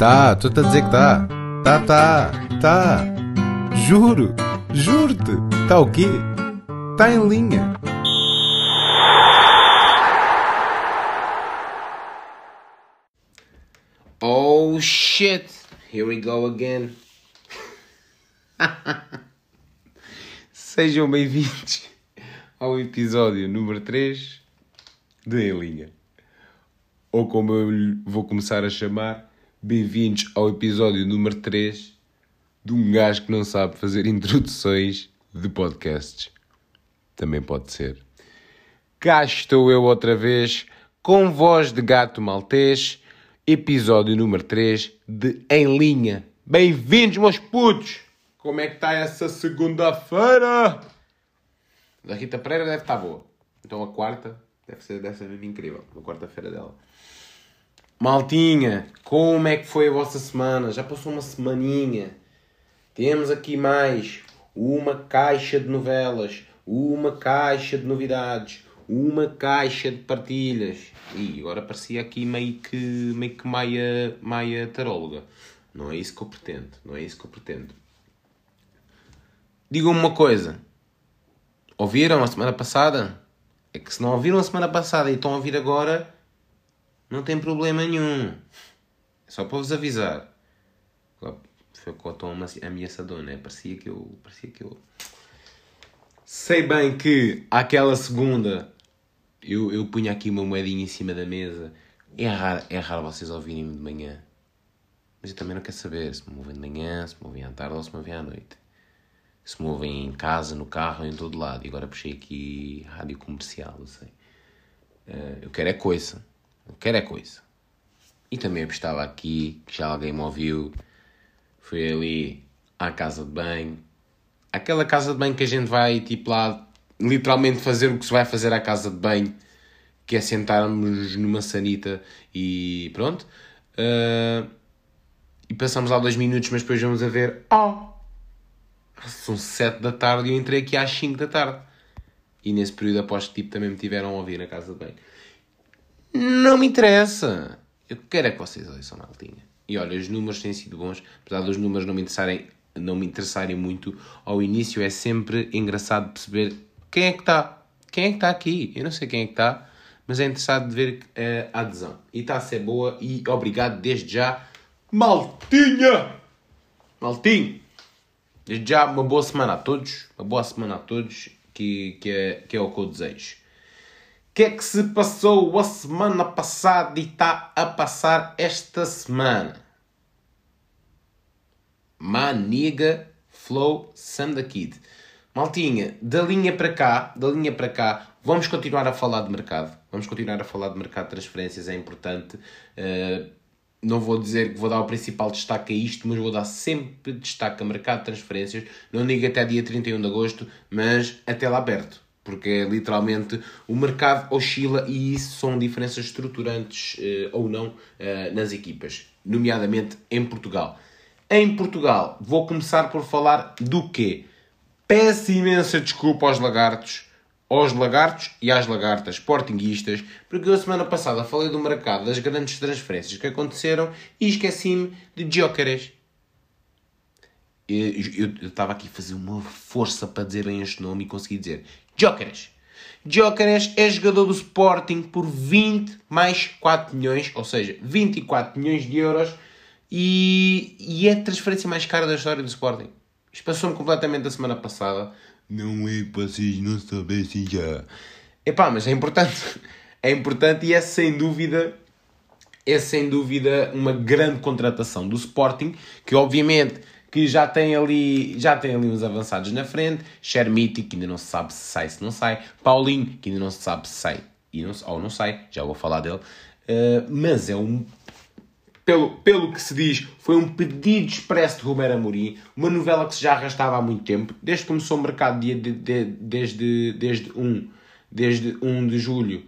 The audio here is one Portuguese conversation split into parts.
Tá, estou-te a dizer que tá. Tá, tá, tá. Juro, juro-te. Tá o quê? Tá em linha. Oh shit! Here we go again. Sejam bem-vindos ao episódio número 3 de Em Linha. Ou como eu vou começar a chamar, bem-vindos ao episódio número 3 de um gajo que não sabe fazer introduções de podcasts. Também pode ser. Cá estou eu outra vez, com voz de gato maltês, episódio número 3 de Em Linha. Bem-vindos, meus putos! Como é que está essa segunda-feira? Da Rita Pereira deve estar boa. Então a quarta deve ser, ser mesmo incrível. A quarta-feira dela. Maltinha, como é que foi a vossa semana? Já passou uma semaninha. Temos aqui mais uma caixa de novelas, uma caixa de novidades, uma caixa de partilhas. E agora parecia aqui meio que, meio que maia, maia taróloga. Não é isso que eu pretendo. Não é isso que eu pretendo. Digam-me uma coisa. Ouviram a semana passada? É que se não ouviram a semana passada e estão a ouvir agora, não tem problema nenhum. É só para vos avisar. Foi com o tom ameaçador, né? Parecia que eu. Parecia que eu. Sei bem que aquela segunda eu, eu punha aqui uma moedinha em cima da mesa. É raro, é raro vocês ouvirem-me de manhã. Mas eu também não quero saber se me ouvem de manhã, se me ouvem à tarde ou se me ouvem à noite. Se me ouvem em casa, no carro, em todo lado. E agora puxei aqui rádio comercial, eu sei. Uh, eu quero é coisa. Eu quero é coisa. E também eu estava aqui, que já alguém me ouviu. Fui ali à casa de banho. Aquela casa de banho que a gente vai, tipo, lá literalmente fazer o que se vai fazer à casa de banho, que é sentarmos numa sanita e pronto. Uh, e passamos lá dois minutos, mas depois vamos a ver. Oh! São sete da tarde e eu entrei aqui às cinco da tarde. E nesse período aposto que tipo, também me tiveram a ouvir na casa de banho. Não me interessa. Eu quero é que vocês ouçam maltinha. E olha, os números têm sido bons, apesar dos números não me interessarem, não me interessarem muito. Ao início é sempre engraçado perceber quem é que está? Quem é que está aqui? Eu não sei quem é que está, mas é interessado de ver uh, a adesão. E está a ser boa e obrigado desde já, Maltinha! Maltinho! Desde já, uma boa semana a todos. Uma boa semana a todos, que, que, é, que é o que eu desejo. Que é que se passou a semana passada e está a passar esta semana? Maniga Flow Sanda Kid. Maltinha, da linha para cá, da linha para cá, vamos continuar a falar de mercado. Vamos continuar a falar de mercado de transferências, é importante. Uh, não vou dizer que vou dar o principal destaque a isto, mas vou dar sempre destaque a mercado de transferências. Não digo até dia 31 de agosto, mas até lá aberto. Porque é literalmente o mercado oscila e isso são diferenças estruturantes uh, ou não uh, nas equipas, nomeadamente em Portugal. Em Portugal, vou começar por falar do quê? Peço imensa desculpa aos lagartos, aos lagartos e às lagartas sportinguistas, porque eu semana passada falei do mercado das grandes transferências que aconteceram e esqueci-me de Jóqueres. Eu estava aqui a fazer uma força para dizer bem este nome e consegui dizer Jóqueres. Jóqueres é jogador do Sporting por 20 mais 4 milhões, ou seja, 24 milhões de euros e, e é a transferência mais cara da história do Sporting. Isto passou-me completamente da semana passada. Não é que vocês não soubessem já. Epá, mas é importante. É importante e é sem dúvida é sem dúvida uma grande contratação do Sporting, que obviamente que já tem ali, já tem ali uns avançados na frente, Shermiti, que ainda não se sabe se sai, se não sai, Paulinho, que ainda não se sabe se sai e não, ou não sai, já vou falar dele, uh, mas é um pelo, pelo que se diz, foi um pedido expresso de Romero Amorim, uma novela que se já arrastava há muito tempo, desde que começou o mercado, de, de, de, desde, desde, 1, desde 1 de julho,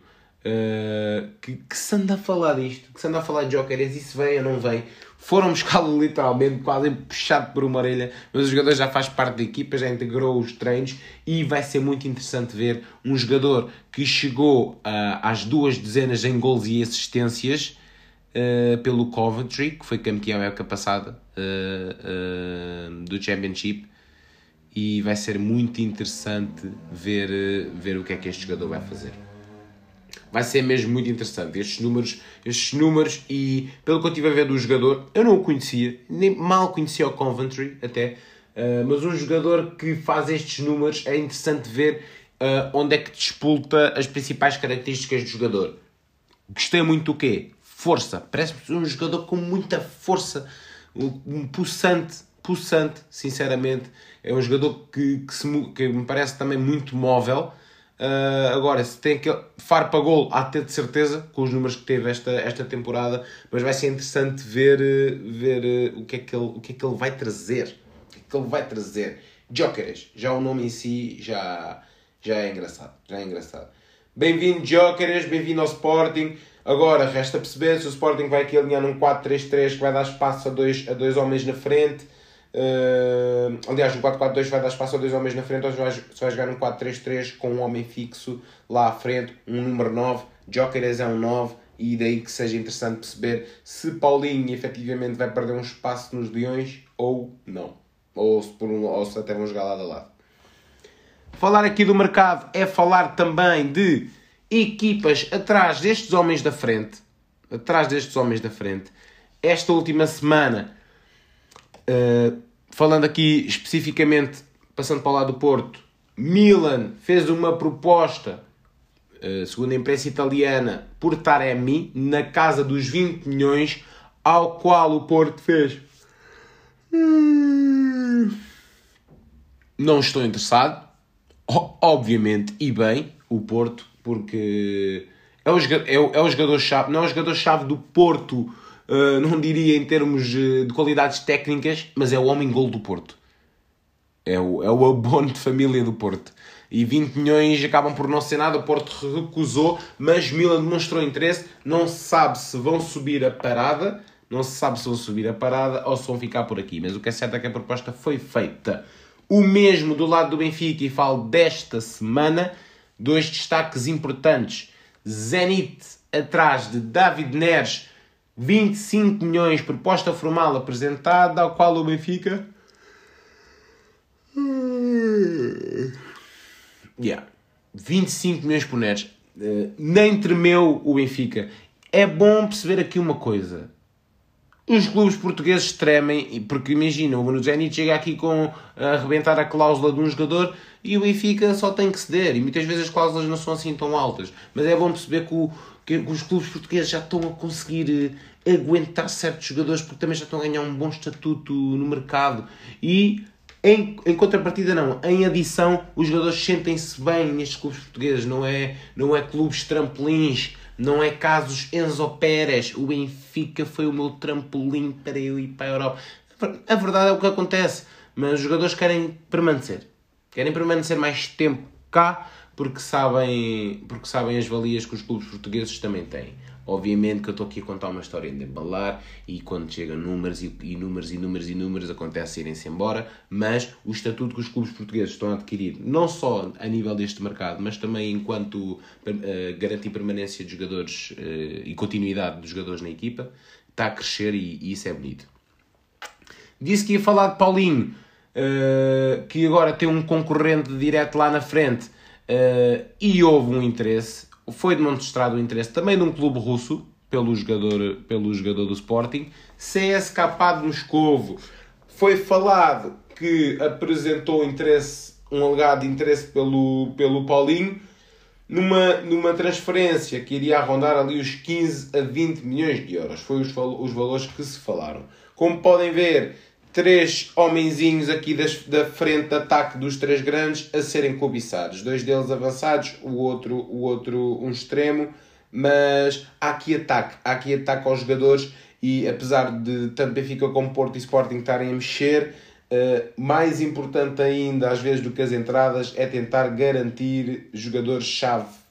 uh, que, que, se anda a falar disto, que se anda a falar de Jokeres, isso vem ou não vem. Foram buscá-lo literalmente, quase puxado por uma orelha, mas o jogador já faz parte da equipa, já integrou os treinos e vai ser muito interessante ver um jogador que chegou uh, às duas dezenas em gols e assistências uh, pelo Coventry, que foi campeão a época passada uh, do Championship. E vai ser muito interessante ver, ver o que é que este jogador vai fazer vai ser mesmo muito interessante. Estes números, estes números e pelo que eu estive a ver do jogador, eu não o conhecia, nem mal conhecia o Coventry até, uh, mas um jogador que faz estes números é interessante ver uh, onde é que despulta as principais características do jogador. Gostei muito do quê? Força. Parece um jogador com muita força, um, um pulsante, pulsante, sinceramente. É um jogador que, que, se, que me parece também muito móvel Uh, agora, se tem aquele faro para gol, há de ter de certeza, com os números que teve esta, esta temporada, mas vai ser interessante ver, ver uh, o, que é que ele, o que é que ele vai trazer. O que é que ele vai trazer. Jokeres, já o nome em si já, já é engraçado. Já é engraçado. Bem-vindo, Jokeres, bem-vindo ao Sporting. Agora, resta perceber se o Sporting vai aqui alinhar num 4-3-3 que vai dar espaço a dois, a dois homens na frente Uh, aliás, no 4-4-2 vai dar espaço a dois homens na frente, ou se vai, jogar um 4-3-3 com um homem fixo lá à frente, um número 9, Jokeres é um 9, e daí que seja interessante perceber se Paulinho efetivamente vai perder um espaço nos Leões ou não. Ou se, por um, ou se até vão jogar lado a lado. Falar aqui do mercado é falar também de equipas atrás destes homens da frente. Atrás destes homens da frente. Esta última semana Uh, falando aqui especificamente, passando para o lado do Porto, Milan fez uma proposta, uh, segundo a imprensa italiana, por Taremi, na casa dos 20 milhões, ao qual o Porto fez. Não estou interessado, obviamente, e bem, o Porto, porque é o, é o, é o jogador-chave, não é o jogador-chave do Porto Uh, não diria em termos de qualidades técnicas, mas é o homem-gol do Porto. É o, é o abono de família do Porto. E 20 milhões acabam por não ser nada, o Porto recusou, mas Milan demonstrou interesse. Não se sabe se vão subir a parada, não se sabe se vão subir a parada ou se vão ficar por aqui. Mas o que é certo é que a proposta foi feita. O mesmo do lado do Benfica, e falo desta semana, dois destaques importantes. Zenit atrás de David Neres 25 milhões proposta formal apresentada, ao qual o Benfica. Yeah. 25 milhões por Neres. Uh, nem tremeu o Benfica. É bom perceber aqui uma coisa. Os clubes portugueses tremem, porque imagina, o Bruno Zenit chega aqui com a arrebentar a cláusula de um jogador e o Benfica só tem que ceder. E muitas vezes as cláusulas não são assim tão altas. Mas é bom perceber que o, que os clubes portugueses já estão a conseguir uh, aguentar certos jogadores porque também já estão a ganhar um bom estatuto no mercado. E em, em contrapartida não, em adição os jogadores sentem-se bem nestes clubes portugueses, não é, não é clubes trampolins, não é casos Enzo Pérez, o Benfica foi o meu trampolim para eu ir para a Europa. A verdade é o que acontece, mas os jogadores querem permanecer, querem permanecer mais tempo cá porque sabem, porque sabem as valias que os clubes portugueses também têm. Obviamente que eu estou aqui a contar uma história de embalar e quando chegam números e, e números e números e números acontece irem-se embora, mas o estatuto que os clubes portugueses estão a adquirir, não só a nível deste mercado, mas também enquanto uh, garantir permanência de jogadores uh, e continuidade dos jogadores na equipa, está a crescer e, e, isso é bonito. Disse que ia falar de Paulinho, uh, que agora tem um concorrente direto lá na frente Uh, e houve um interesse, foi demonstrado o interesse também de um clube russo pelo jogador, pelo jogador do Sporting, CSKA de Moscovo. Foi falado que apresentou interesse, um alegado interesse pelo, pelo Paulinho numa, numa transferência que iria rondar ali os 15 a 20 milhões de euros. Foi os, os valores que se falaram. Como podem ver, três homenzinhos aqui das, da frente de ataque dos três grandes a serem cobiçados. Dois deles avançados, o outro, o outro um extremo, mas há aqui ataque, há aqui ataque aos jogadores e apesar de tanto Benfica como Porto e Sporting estarem a mexer, uh, mais importante ainda às vezes do que as entradas é tentar garantir jogadores-chave.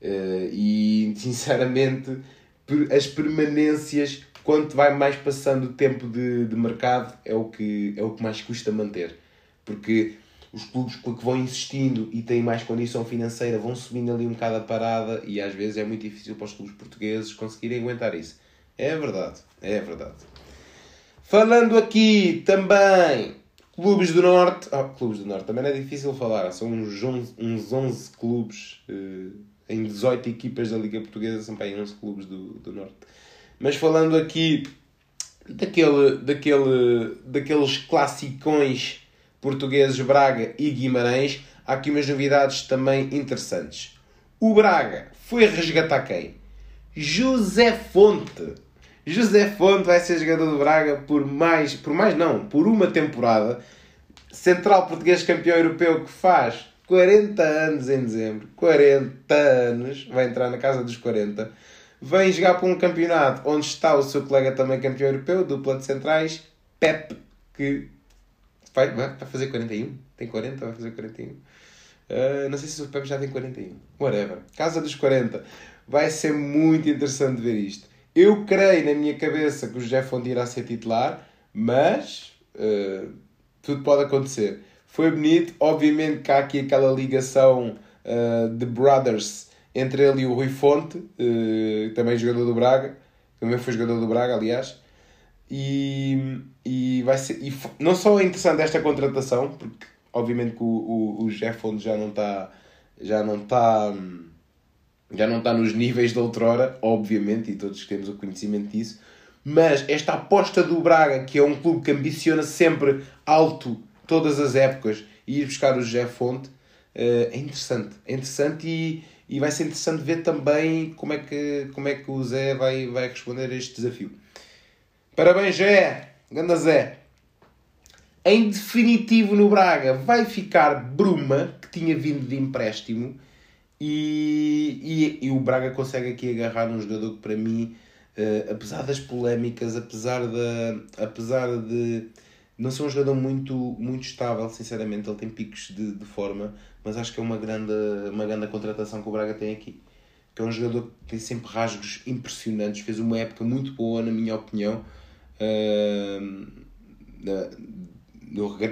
Uh, e sinceramente as permanências quanto vai mais passando o tempo de, de mercado, é o, que, é o que mais custa manter. Porque os clubes que vão insistindo e têm mais condição financeira vão subindo ali um bocado a parada e às vezes é muito difícil para os clubes portugueses conseguirem aguentar isso. É verdade, é verdade. Falando aqui também, clubes do Norte. Oh, clubes do Norte, também é difícil falar. São uns 11, uns 11 clubes uh, em 18 equipas da Liga Portuguesa, são bem 11 clubes do, do Norte. Mas falando aqui daquele, daquele, daqueles classicões portugueses Braga e Guimarães, há aqui umas novidades também interessantes. O Braga foi resgatar quem? José Fonte. José Fonte vai ser jogador do Braga por mais, por mais não, por uma temporada. Central português campeão europeu que faz 40 anos em dezembro. 40 anos. Vai entrar na casa dos 40. Vem jogar para um campeonato onde está o seu colega também campeão europeu, dupla de centrais, Pep, que vai, vai fazer 41. Tem 40, vai fazer 41. Uh, ah, não sei se o Pep já tem 41. Whatever. Casa dos 40. Vai ser muito interessante ver isto. Eu creio na minha cabeça que o José Fonte irá ser titular, mas uh, tudo pode acontecer. Foi bonito, obviamente que há aqui aquela ligação uh, de brothers entre ele e o Rui Fonte, uh, também jogador do Braga, também foi jogador do Braga, aliás. E, e vai ser. E não só é interessante esta contratação, porque obviamente que o, o, o José Fonte já não está. Já não está. Já não está nos níveis de outrora, obviamente, e todos temos o conhecimento disso, mas esta aposta do Braga, que é um clube que ambiciona sempre alto todas as épocas, e ir buscar o José Fonte, eh, é interessante. É interessante e, e vai ser interessante ver também como é que, como é que o Zé vai, vai responder a este desafio. Parabéns, Zé! Ganda Zé! Em definitivo no Braga vai ficar Bruma, que tinha vindo de empréstimo, e, e, e, o Braga consegue aqui agarrar um jogador que para mim, uh, apesar das polémicas, apesar, da, apesar de não ser um jogador muito, muito estável, sinceramente, ele tem picos de, de forma, mas acho que é uma grande, uma grande contratação que o Braga tem aqui. Que é um jogador que tem sempre rasgos impressionantes, fez uma época muito boa, na minha opinião, uh,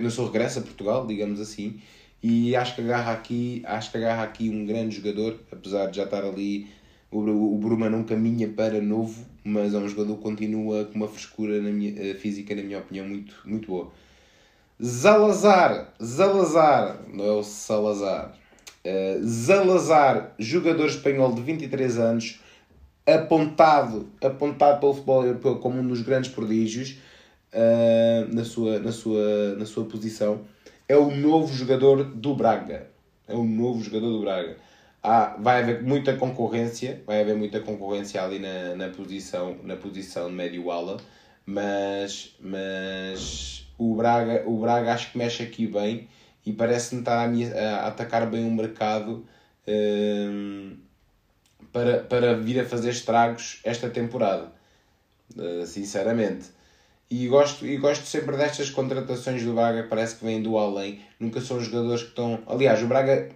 no seu regresso a Portugal, digamos assim, e acho que agarra aqui, acho que agarra aqui um grande jogador, apesar de já estar ali. O, o Bruma não caminha para novo, mas é um jogador que continua com uma frescura na minha, eh, física, na minha opinião, muito, muito boa. Zalazar, Zalazar, não é o Salazar. Uh, Zalazar, jogador espanhol de 23 anos, apontado, apontado pelo futebol europeu como um dos grandes prodígios uh, na, sua, na, sua, na sua posição é o novo jogador do Braga. É o novo jogador do Braga. Há, vai haver muita concorrência, vai haver muita concorrência ali na, na posição na posição médio ala, mas, mas o Braga, o Braga acho que mexe aqui bem e parece-me estar a, a, atacar bem o mercado um, para, para vir a fazer estragos esta temporada. Uh, sinceramente. E gosto, e gosto sempre destas contratações do Braga, parece que vêm do além. Nunca são jogadores que estão. Aliás, o Braga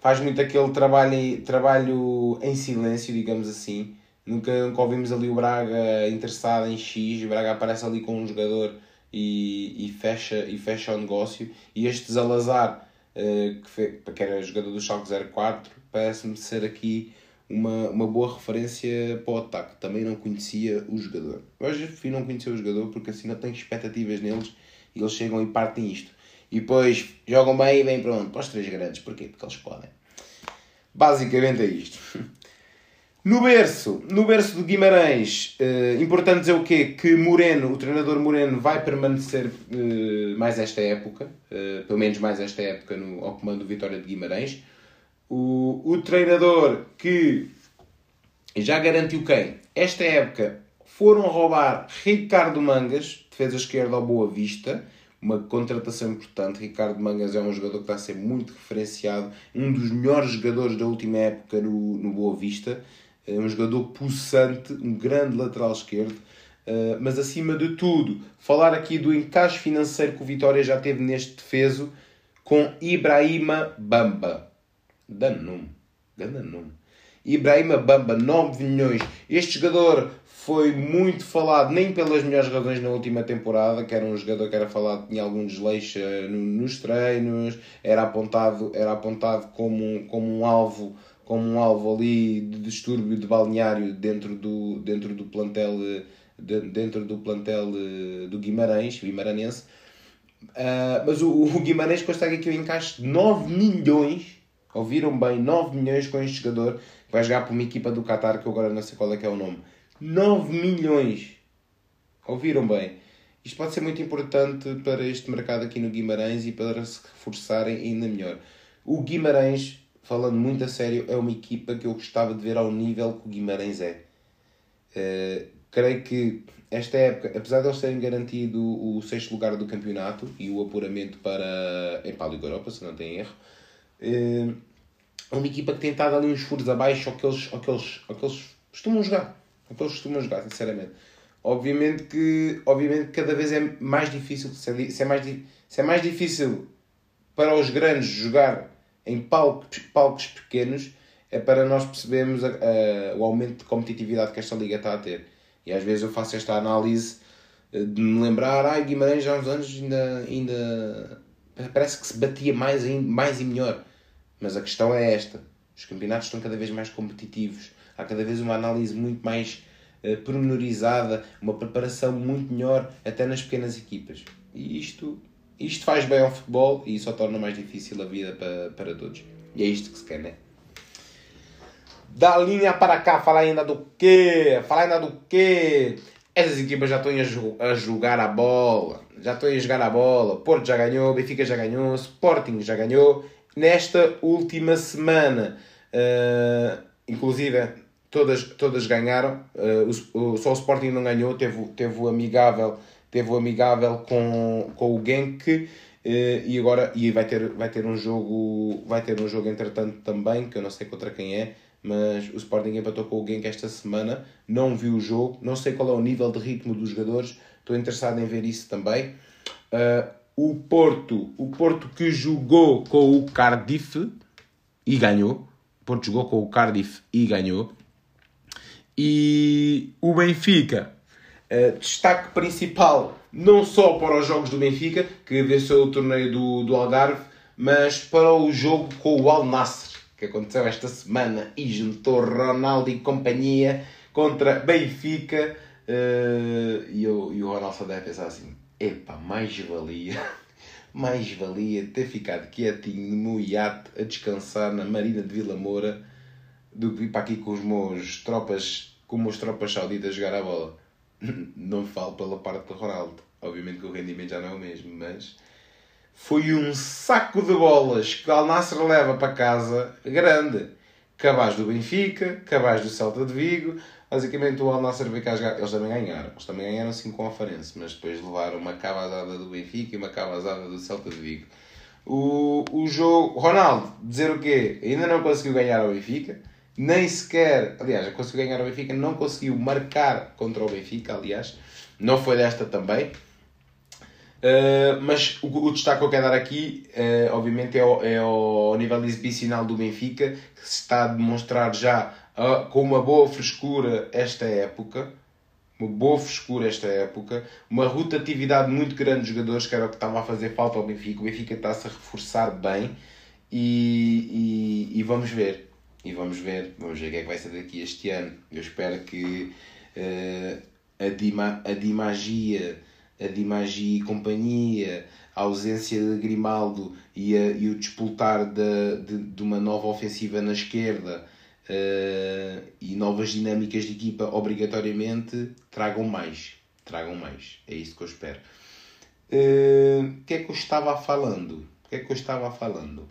faz muito aquele trabalho, trabalho em silêncio, digamos assim. Nunca, nunca ouvimos ali o Braga interessado em X. O Braga aparece ali com um jogador e, e, fecha, e fecha o negócio. E este Zalazar, uh, que, fe, que era jogador do Schalke 04, parece-me ser aqui uma, uma boa referência para o ataque. Também não conhecia o jogador. Hoje não conhecer o jogador porque assim não tenho expectativas neles e eles chegam e partem isto. E depois jogam bem e vêm pronto para os três grandes. Porquê? Porque eles podem. Basicamente é isto. No berço, no berço do Guimarães, uh, importante dizer o quê? Que Moreno, o treinador Moreno, vai permanecer uh, mais esta época, uh, pelo menos mais esta época, no, ao comando do Vitória de Guimarães o, o treinador que já garantiu quem? Esta época foram roubar Ricardo Mangas, defesa esquerda ao Boa Vista, uma contratação importante. Ricardo Mangas é um jogador que está a ser muito referenciado, um dos melhores jogadores da última época no, no Boa Vista, é um jogador pulsante, um grande lateral esquerdo. Uh, mas acima de tudo, falar aqui do encaixe financeiro que o Vitória já teve neste defeso com Ibrahima Bamba. Danum. Danum. Ibrahima Bamba, 9 milhões. Este jogador foi muito falado, nem pelas melhores razões na última temporada, que era um jogador que era falado, tinha algum desleixo nos treinos, era apontado, era apontado como, como um alvo como um alvo ali de distúrbio de balneário dentro do, dentro do plantel, de, dentro do, plantel do Guimarães, Guimaranense. Uh, mas o, o Guimarães consegue aqui o encaixe de 9 milhões, ouviram bem, 9 milhões com este jogador, que vai jogar para uma equipa do Qatar, que eu agora não sei qual é que é o nome. 9 milhões! Ouviram bem? Isto pode ser muito importante para este mercado aqui no Guimarães e para se reforçarem ainda melhor. O Guimarães, falando muito a sério, é uma equipa que eu gostava de ver ao nível que o Guimarães é. Uh, creio que esta época, apesar de eles terem garantido o sexto lugar do campeonato e o apuramento para, em Liga Europa, se não tem erro, uh, é uma equipa que tem estado ali uns furos abaixo ao que eles, ao que eles, ao que eles costumam jogar. Que eles costumam jogar, sinceramente. Obviamente que, obviamente cada vez é mais difícil, se é, se é, mais, se é mais difícil para os grandes jogar em palcos, palcos pequenos, é para nós percebermos a, a, o aumento de competitividade que esta liga está a ter. E às vezes eu faço esta análise eh, de me lembrar, ai, Guimarães há uns anos ainda, ainda parece que se batia mais, mais e melhor. Mas a questão é esta: os campeonatos estão cada vez mais competitivos, há cada vez uma análise muito mais uh, pormenorizada, uma preparação muito melhor, até nas pequenas equipas. E isto, isto faz bem ao futebol e só torna mais difícil a vida para, para todos. E é isto que se quer, né? Da linha para cá, falar ainda do quê? Falar ainda do quê? Essas equipas já estão a, jogar a bola. Já estão a jogar a bola. Porto já ganhou, Benfica já ganhou, Sporting já ganhou nesta última semana. Uh, inclusive, todas, todas ganharam. Uh, o, o, só o Sporting não ganhou, teve, teve o amigável, teve o amigável com, com o Genk. Uh, e agora e vai ter vai ter um jogo vai ter um jogo entretanto também que eu não sei contra quem é mas o Sporting empatou com o Genk esta semana não vi o jogo não sei qual é o nível de ritmo dos jogadores estou interessado em ver isso também uh, o Porto, o Porto que jogou com o Cardiff e ganhou. O Porto jogou com o Cardiff e ganhou. E o Benfica, uh, destaque principal não só para os jogos do Benfica, que venceu o torneio do, do Algarve, mas para o jogo com o Al Nassr, que aconteceu esta semana e juntou Ronaldo e companhia contra Benfica. Uh, e, o, e o Ronaldo só deve pensar assim: epá, mais valia, mais valia ter ficado quietinho no iate a descansar na Marina de Vila Moura do que ir para aqui com os meus tropas, com os tropas sauditas jogar a bola. Não falo pela parte do Ronaldo, obviamente que o rendimento já não é o mesmo, mas foi um saco de bolas que o Al Nasser leva para casa grande. Cabaz do Benfica, cabaz do Celta de Vigo, Basicamente o Al Nassr veio cá jogar, eles também ganharam, eles também ganharam sim com a Farense, mas depois levaram uma cabazada do Benfica e uma cabazada do Celta de Vigo. O, o jogo, Ronaldo, dizer o quê? Ainda não conseguiu ganhar ao Benfica, nem sequer, aliás, conseguiu ganhar ao Benfica, não conseguiu marcar contra o Benfica, aliás, não foi desta também. Uh, mas o, o, destaque que eu quero dar aqui, uh, obviamente, é ao, é nível exibicional do Benfica, que se está a demonstrar já uh, com uma boa frescura esta época, uma boa frescura esta época, uma rotatividade muito grande de jogadores, que era o que estava a fazer falta ao Benfica. O Benfica está-se a reforçar bem e, e, e, vamos ver. E vamos ver, vamos ver o que é que vai ser daqui este ano. Eu espero que uh, a, Dima, a Dimagia, a Dimagia e companhia, a ausência de Grimaldo e, a, e o despoltar de, de, de uma nova ofensiva na esquerda uh, e novas dinâmicas de equipa obrigatoriamente tragam mais. Tragam mais. É isso que eu espero. Eh, o uh, que é que eu estava falando? O que é que eu estava falando?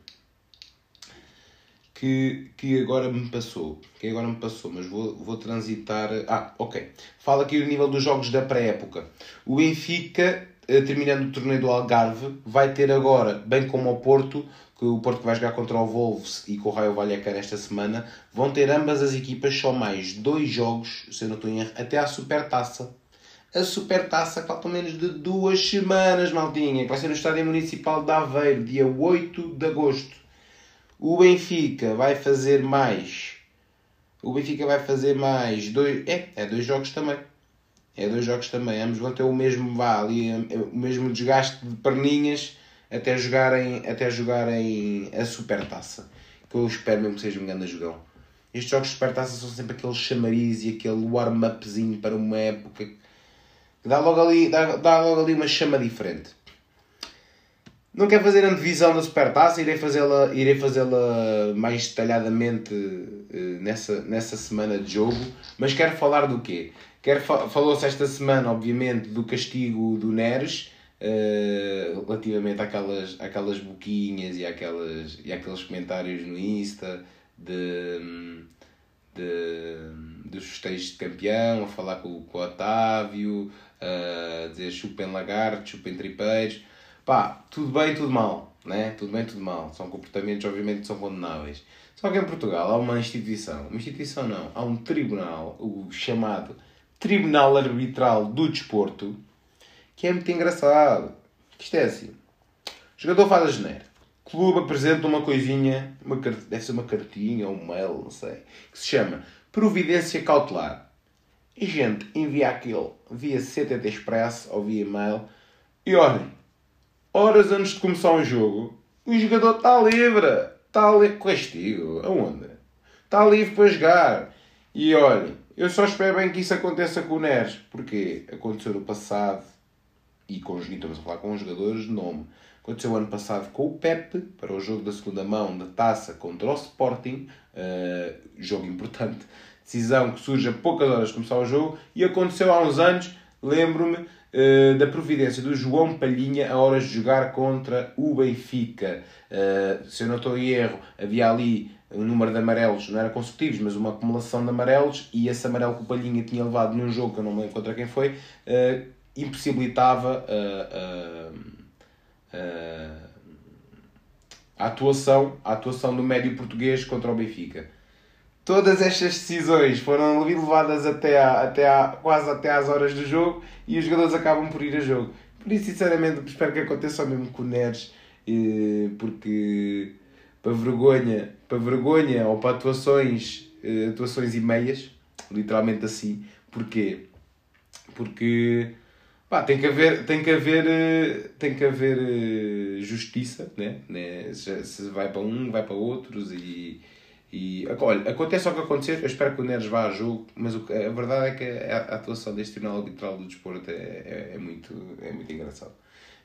Que, que agora me passou. Que agora me passou, mas vou, vou transitar. Ah, ok. Fala aqui o nível dos jogos da pré-época. O Benfica, eh, terminando o torneio do Algarve, vai ter agora, bem como o Porto, que o Porto vai jogar contra o Wolves e com o Raio Vallecano esta semana, vão ter ambas as equipas só mais dois jogos, se eu não estou em erro, até à Supertaça. A Supertaça faltam menos de duas semanas, maldinha, que vai ser no Estádio Municipal de Aveiro, dia 8 de agosto. O Benfica vai fazer mais. O Benfica vai fazer mais dois. É, é dois jogos também. É dois jogos também. Ambos vão ter o mesmo vá ali, o mesmo desgaste de perninhas até jogarem, até jogarem a supertaça. Que eu espero mesmo que seja um grande jogão. Estes jogos de supertaça são sempre aquele chamariz e aquele warm-upzinho para uma época dá logo ali, dá, dá logo ali uma chama diferente. Não quero fazer a divisão da supertaça, irei fazê-la irei fazê-la mais detalhadamente uh, nessa, nessa semana de jogo, mas quero falar do quê? Falou-se esta semana, obviamente, do castigo do Neres, uh, relativamente àquelas, àquelas boquinhas e, àquelas, e àqueles comentários no Insta de, de, dos festejos de campeão, a falar com, com o Otávio, a dizer chupem lagartos, chupem tripeiros. Pá, tudo bem, tudo mal. Né? Tudo bem, tudo mal. São comportamentos, obviamente, que são condenáveis. Só que em Portugal há uma instituição, uma instituição não, há um tribunal, o chamado Tribunal Arbitral do Desporto, que é muito engraçado. Isto é assim: o jogador faz a geneira, o clube apresenta uma coisinha, uma, deve ser uma cartinha ou um mail, não sei, que se chama Providência Cautelar. E gente envia aquilo via CTT Express ou via e-mail e olhem, horas antes de começar um jogo, o jogador está livre. Está livre. Castigo. Aonde? Está livre para jogar. E olhem, eu só espero bem que isso aconteça com o Neres. Porque aconteceu no passado e com estamos a falar com os jogadores de nome. Aconteceu ano passado com o Pepe, para o jogo da segunda mão da taça contra o Sporting, uh, jogo importante, decisão que surge a poucas horas de começar o jogo, e aconteceu há uns anos, lembro-me, uh, da providência do João Palhinha a horas de jogar contra o Benfica. Uh, se eu não estou em erro, havia ali um número de amarelos, não era consecutivos, mas uma acumulação de amarelos, e esse amarelo que o Palhinha tinha levado num jogo, que eu não me lembro quem foi, impossibilitava a, a, a, atuação, a atuação do médio português contra o Benfica. Todas estas decisões foram levadas até, a, até a, quase até às horas do jogo e os jogadores acabam por ir a jogo. Por isso, sinceramente, espero que aconteça o mesmo com o Neres, porque para vergonha, para vergonha ou para atuações, eh, atuações e meias, literalmente assim. Porquê? Porque Pá, tem que haver, tem que haver, eh, tem que haver eh, justiça, né? né? Se vai para um, vai para outros e, e olha, acontece o que acontecer, eu espero que o Neres vá a jogo, mas o, a verdade é que a, a atuação deste Tribunal Arbitral do Desporto é, é, é, muito, é muito engraçado.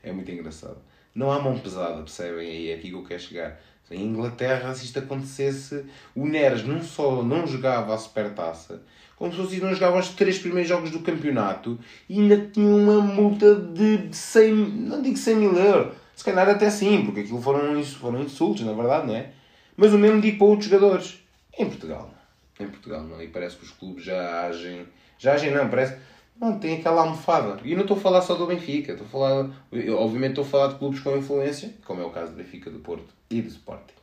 É muito engraçado. Não há mão pesada, percebem? Aí é aqui que eu quero chegar. Em Inglaterra, se isto acontecesse, o Neres não só não jogava a supertaça, como se fosse não jogava os três primeiros jogos do campeonato e ainda tinha uma multa de 100, não digo 100 mil euros, se calhar até sim, porque aquilo foram, foram insultos, na verdade, não é? Mas o mesmo digo para outros jogadores. Em Portugal, em Portugal não, e parece que os clubes já agem, já agem não, parece, não, tem aquela almofada. E não estou a falar só do Benfica, estou a falar, obviamente estou a falar de clubes com influência, como é o caso do Benfica, do Porto e do Sporting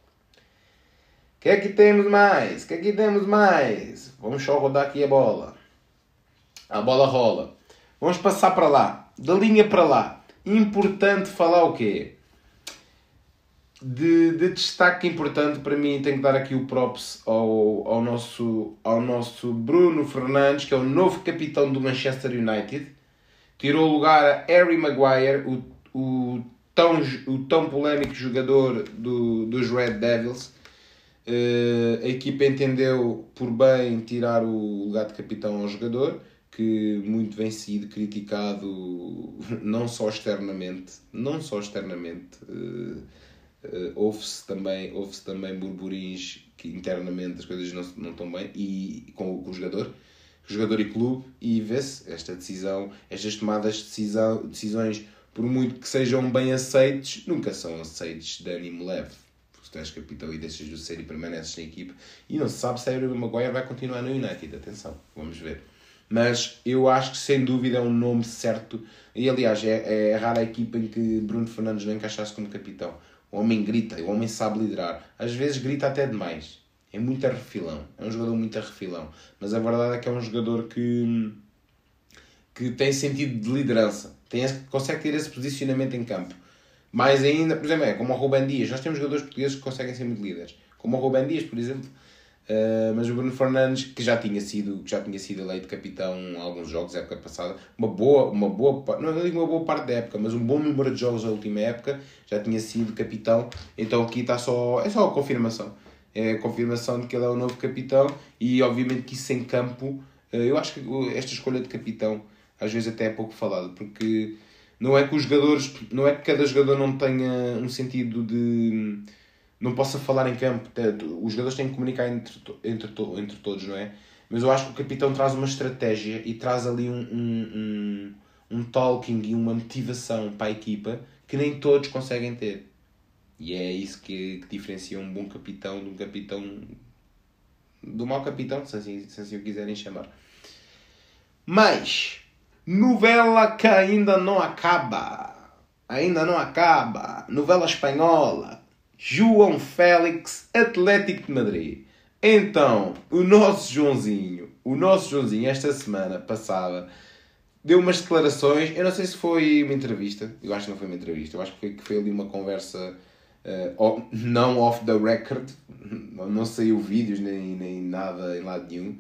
que é que temos mais? que é que temos mais? Vamos só rodar aqui a bola. A bola rola. Vamos passar para lá. Da linha para lá. Importante falar o quê? De, de, destaque importante para mim, tenho que dar aqui o props ao, ao, nosso, ao nosso Bruno Fernandes, que é o novo capitão do Manchester United. Tirou lugar a Harry Maguire, o, o, tão, o tão polémico jogador do, dos Red Devils Uh, a equipa entendeu por bem tirar o lugar de capitão ao jogador, que muito vem sido criticado não só externamente, não só externamente, uh, uh, houve-se também, houve também burburins que internamente as coisas não, não estão bem, e com, com o jogador, jogador e clube, e vê-se esta decisão, estas tomadas de decisão, decisões, por muito que sejam bem aceites, nunca são aceites de ânimo leve tu és capitão e deixas de ser e permaneces na equipa. E não se sabe se Harry Maguire vai continuar no United, atenção, vamos ver. Mas eu acho que sem dúvida é um nome certo. E aliás, é, é rara a equipa em que Bruno Fernandes não encaixasse como capitão. O homem grita, o homem sabe liderar. Às vezes grita até demais. É muito refilão. É um jogador muito refilão. Mas a verdade é que é um jogador que, que tem sentido de liderança. Tem, consegue ter esse posicionamento em campo. Mais ainda, por exemplo, é como o Ruben Dias. Nós temos jogadores portugueses que conseguem ser muito líderes. Como o Ruben Dias, por exemplo. Uh, mas o Bruno Fernandes, que já tinha sido, que já tinha sido eleito capitão em alguns jogos, época passada, uma boa, uma boa, não digo uma boa parte da época, mas um bom número de jogos na última época, já tinha sido capitão, então aqui está só, é só a confirmação. é a confirmação de que ele é o novo capitão e obviamente que isso em campo, eh, eu acho que esta escolha de capitão às vezes até é pouco falada, porque não é que os jogadores, não é que cada jogador não tenha um sentido de não possa falar em campo, os jogadores têm que comunicar entre, entre, entre todos, não é? Mas eu acho que o capitão traz uma estratégia e traz ali um, um, um, um talking e uma motivação para a equipa que nem todos conseguem ter. E é isso que, que diferencia um bom capitão de um capitão. do mau capitão, se assim, se assim o quiserem chamar. Mas, novela que ainda não acaba. Ainda não acaba. Novela espanhola. João Félix, Atlético de Madrid. Então, o nosso Joãozinho, o nosso Joãozinho, esta semana passada, deu umas declarações. Eu não sei se foi uma entrevista, eu acho que não foi uma entrevista, eu acho que foi, que foi ali uma conversa uh, não off the record, não saiu vídeos nem, nem nada em lado nenhum.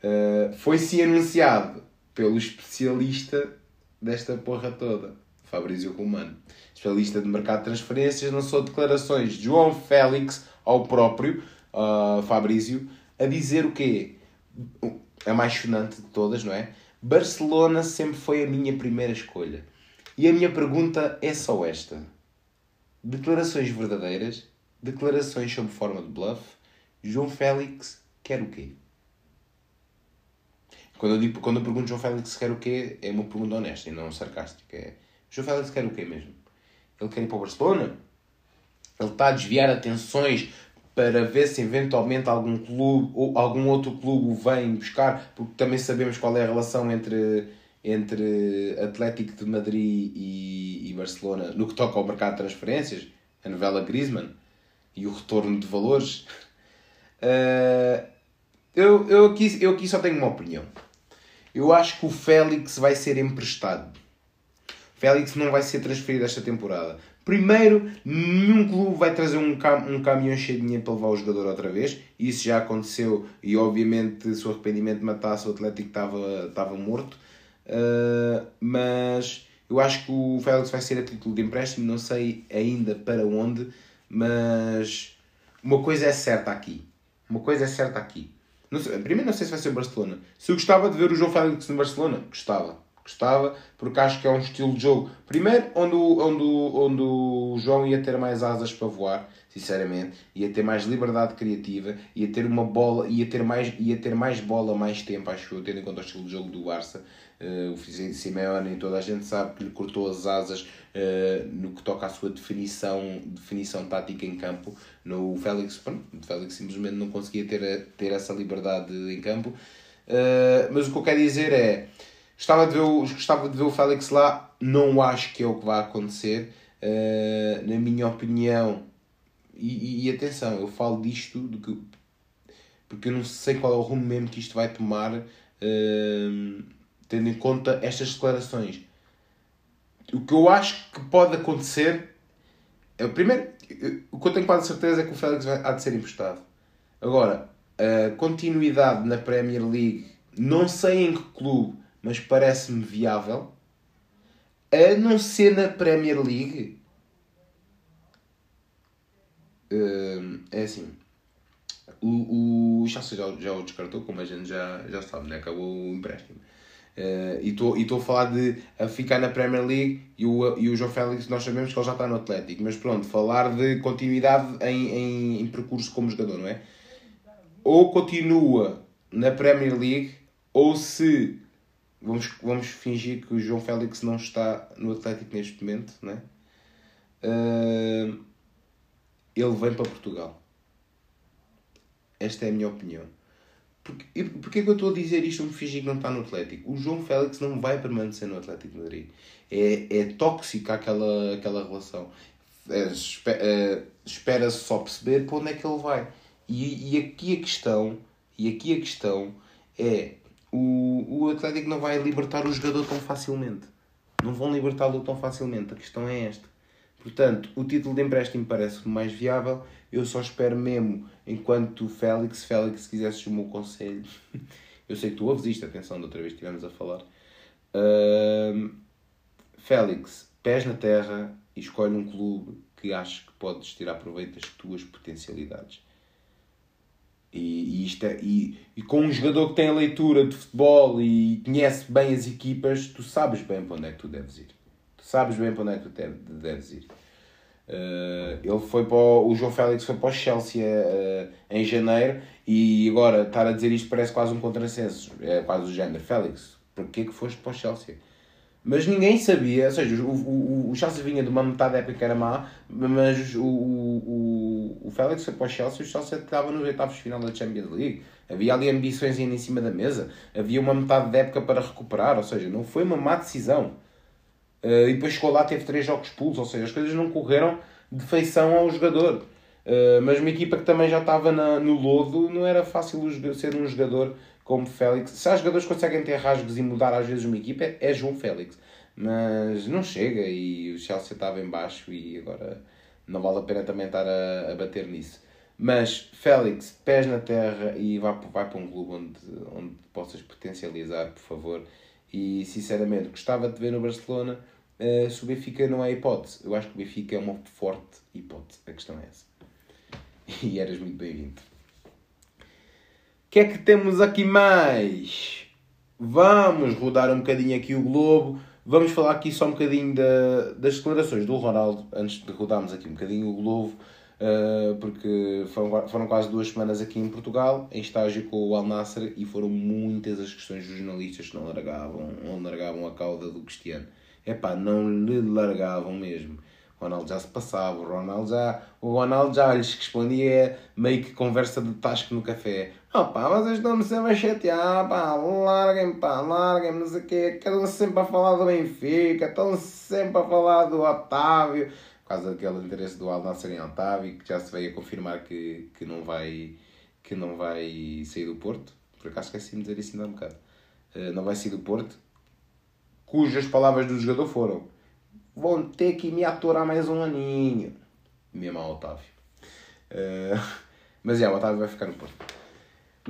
Uh, Foi-se anunciado pelo especialista desta porra toda, Fabrício Romano. Especialista de mercado de transferências, lançou declarações de João Félix ao próprio uh, Fabrício a dizer o quê? A mais chonante de todas, não é? Barcelona sempre foi a minha primeira escolha. E a minha pergunta é só esta declarações verdadeiras, declarações sob forma de bluff. João Félix quer o quê? Quando eu, digo, quando eu pergunto João Félix quer o quê, é uma pergunta honesta e não sarcástica. É, João Félix quer o quê mesmo? Ele quer ir para o Barcelona? Ele está a desviar atenções para ver se eventualmente algum clube ou algum outro clube o vem buscar, porque também sabemos qual é a relação entre entre Atlético de Madrid e, e, Barcelona no que toca ao mercado de transferências, a novela Griezmann e o retorno de valores. Uh, eu, eu, aqui, eu aqui só tenho uma opinião. Eu acho que o Félix vai ser emprestado. Félix não vai ser transferido esta temporada. Primeiro, nenhum clube vai trazer um, cam um caminhão cheio de dinheiro para levar o jogador outra vez. Isso já aconteceu e, obviamente, se o arrependimento matasse, o Atlético estava, estava morto. Uh, mas eu acho que o Félix vai ser a título de empréstimo, não sei ainda para onde, mas uma coisa é certa aqui. Uma coisa é certa aqui. Não sei, primeiro não sei se vai ser o Barcelona. Se eu gostava de ver o João Félix no Barcelona, gostava. Gostava, porque acho que é um estilo de jogo. Primeiro, onde o, onde, o, onde o João ia ter mais asas para voar, sinceramente, ia ter mais liberdade criativa, ia ter uma bola, ia ter mais, ia ter mais bola mais tempo, acho eu, tendo em conta o estilo de jogo do Barça. Uh, o Simeone, toda a gente sabe que lhe cortou as asas uh, no que toca à sua definição, definição tática em campo. No Félix, pronto, o Félix simplesmente não conseguia ter, ter essa liberdade em campo. Uh, mas o que eu quero dizer é, gostava de ver o, gostava de ver o Félix lá, não acho que é o que vai acontecer. na minha opinião, e, e, atenção, eu falo disto de que, porque eu não sei qual é o rumo mesmo que isto vai tomar. Uh, tendo em conta estas declarações. O que eu acho que pode acontecer é o primeiro, o que eu tenho quase certeza é que o Félix vai, há de ser emprestado. Agora, a continuidade na Premier League, não sei em que clube, mas parece-me viável. A não ser na Premier League, hum, é assim. O, o Chelsea já, já o descartou, como a gente já, já sabe, né? acabou o empréstimo. Uh, e estou a falar de a ficar na Premier League e o, e o João Félix, nós sabemos que ele já está no Atlético, mas pronto, falar de continuidade em, em, em percurso como jogador, não é? Ou continua na Premier League, ou se vamos, vamos fingir que o João Félix não está no Atlético neste momento, não é? Uh, ele vem para Portugal. Esta é a minha opinião. Porque é que eu estou a dizer isto? Me fingir que não está no Atlético. O João Félix não vai permanecer no Atlético de Madrid. É, é tóxica aquela, aquela relação. É, é, Espera-se só perceber para onde é que ele vai. E, e aqui a questão, e aqui a questão é o, o Atlético não vai libertar o jogador tão facilmente. Não vão libertá-lo tão facilmente. A questão é esta. Portanto, o título de empréstimo parece mais viável. Eu só espero mesmo, enquanto Félix, Félix, se quisesse o meu conselho, eu sei que tu ouves isto, atenção, da outra vez estivemos a falar. Uh, Félix, pés na terra e escolhe um clube que acho que podes tirar proveito das tuas potencialidades. E, e, isto é, e, e com um jogador que tem a leitura de futebol e conhece bem as equipas, tu sabes bem para onde é que tu deves ir. Tu sabes bem para onde é que tu deves ir. Uh, ele foi para o, o João Félix foi para o Chelsea uh, em janeiro e agora estar a dizer isto parece quase um contrassenso. É quase o género. Félix, porquê que foste para o Chelsea? Mas ninguém sabia, ou seja, o, o, o Chelsea vinha de uma metade da época que era má, mas o, o, o Félix foi para o Chelsea e o Chelsea estava nos oitavos de final da Champions League. Havia ali ambições ainda em cima da mesa, havia uma metade da época para recuperar, ou seja, não foi uma má decisão. Uh, e depois chegou lá, teve três jogos expulsos, ou seja, as coisas não correram de feição ao jogador. Uh, mas uma equipa que também já estava na, no lodo, não era fácil ser um jogador como Félix. Se há jogadores que conseguem ter rasgos e mudar às vezes uma equipa, é João Félix. Mas não chega e o Chelsea estava em baixo e agora não vale a pena também estar a, a bater nisso. Mas Félix, pés na terra e vai, vai para um clube onde, onde possas potencializar, por favor. E sinceramente, gostava de ver no Barcelona uh, se o Benfica não é hipótese. Eu acho que o Benfica é uma forte hipótese. A questão é essa. E eras muito bem-vindo que é que temos aqui mais? Vamos rodar um bocadinho aqui o globo. Vamos falar aqui só um bocadinho da, das declarações do Ronaldo, antes de rodarmos aqui um bocadinho o globo, uh, porque foram, foram quase duas semanas aqui em Portugal, em estágio com o Al Nasser, e foram muitas as questões dos jornalistas que não largavam, não largavam a cauda do Cristiano. Epá, não lhe largavam mesmo. O Ronaldo já se passava, o Ronaldo já, o Ronaldo já lhes respondia meio que conversa de tasco no café. Pá, vocês estão-me sempre a chatear, pá, larguem pá, larguem não sei o quê, estão sempre a falar do Benfica, estão sempre a falar do Otávio, por causa daquele interesse do Al Nassr em Otávio, que já se veio a confirmar que, que, não vai, que não vai sair do Porto, por acaso esqueci-me de dizer isso ainda um bocado, uh, não vai sair do Porto, cujas palavras do jogador foram vão ter que me aturar mais um aninho. Mesmo ao Otávio. Uh, mas é, o Otávio vai ficar no Porto.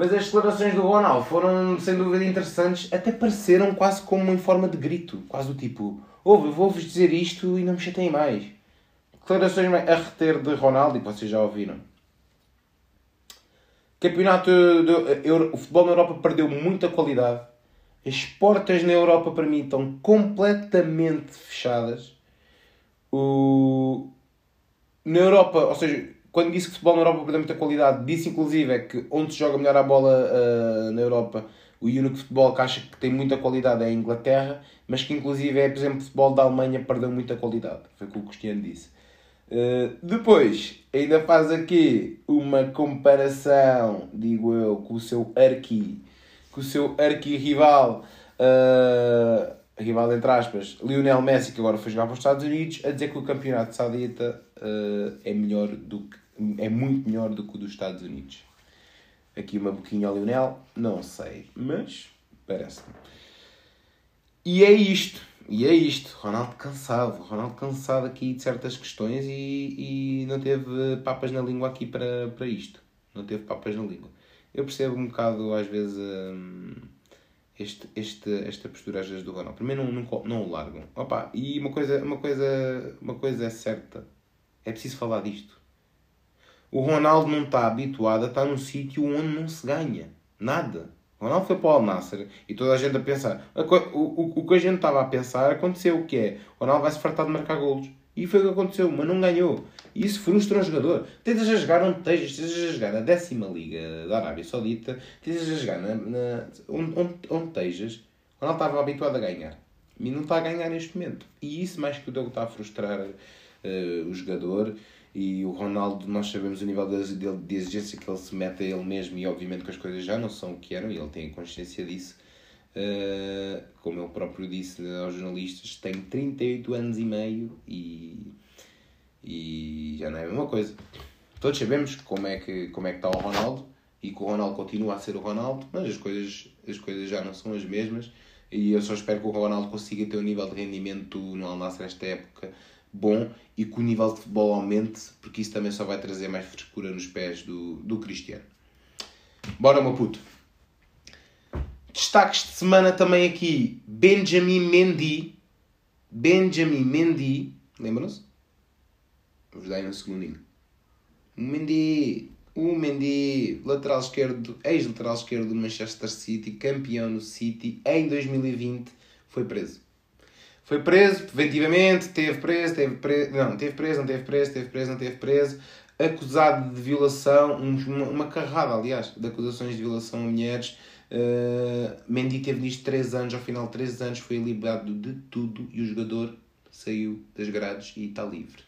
Mas as declarações do Ronaldo foram sem dúvida interessantes, até pareceram quase como em forma de grito, quase do tipo: ouve, vou-vos dizer isto e não me chateiem mais. Declarações a reter de Ronaldo, e vocês já ouviram. Campeonato de, o futebol na Europa perdeu muita qualidade. As portas na Europa para mim estão completamente fechadas. O... Na Europa, ou seja, quando disse que futebol na Europa perdeu muita qualidade, disse inclusive é que onde se joga melhor a bola uh, na Europa, o único futebol que acha que tem muita qualidade é a Inglaterra, mas que inclusive é, por exemplo, o futebol da Alemanha perdeu muita qualidade. Foi o que o Cristiano disse. Uh, depois, ainda faz aqui uma comparação, digo eu, com o seu arqui, com o seu arqui-rival. Uh, rival entre aspas, Lionel Messi, que agora foi jogar para os Estados Unidos, a dizer que o campeonato saudita uh, é melhor do que é muito melhor do que o dos Estados Unidos. Aqui uma boquinha ao Lionel, não sei, mas parece-me. E é isto, e é isto. Ronaldo cansado, Ronaldo cansado aqui de certas questões e, e não teve papas na língua aqui para, para isto. Não teve papas na língua. Eu percebo um bocado às vezes. Hum, este, este, esta postura às vezes do Ronaldo. Primeiro não, não, não o largam. Opa, e uma coisa, uma, coisa, uma coisa é certa. É preciso falar disto. O Ronaldo não está habituado a estar num sítio onde não se ganha. Nada. O Ronaldo foi para o Al-Nasser e toda a gente a pensar. O, o, o que a gente estava a pensar aconteceu o que é? O Ronaldo vai se fartar de marcar golos. E foi o que aconteceu, mas não ganhou. E isso frustra um jogador. Tentas a jogar onde estejas, tentas a jogar na décima liga da Arábia Saudita, tentas a jogar na, na, onde, onde, estejas, o Ronaldo estava habituado a ganhar. E não está a ganhar neste momento. E isso mais que o está a frustrar uh, o jogador. E o Ronaldo, nós sabemos o nível de, exigência que ele se mete a ele mesmo e obviamente que as coisas já não são o que eram e ele tem consciência disso. Uh, como ele próprio disse aos jornalistas, tenho 38 anos e meio e, e já não é a mesma coisa. Todos sabemos como é que, como é que está o Ronaldo e que o Ronaldo continua a ser o Ronaldo, mas as coisas, as coisas já não são as mesmas e eu só espero que o Ronaldo consiga ter um nível de rendimento no Al Nassr esta época bom e que o nível de futebol aumente, porque isso também só vai trazer mais frescura nos pés do, do Cristiano. Bora, meu puto! Destaques de semana também aqui. Benjamin Mendy. Benjamin Mendy. Lembram-se? Vamos dar aí um segundinho. O Mendy. O Mendy, lateral esquerdo, ex-lateral esquerdo do Manchester City, campeão no City, em 2020, foi preso. Foi preso, preventivamente, teve preso, teve preso, não, teve preso, não teve preso, teve preso, não teve preso, acusado de violação, uma, uma carrada, aliás, de acusações de violação a mulheres. Uh, Mendy teve nisto 3 anos, ao final de 3 anos foi liberado de tudo e o jogador saiu das grades e está livre.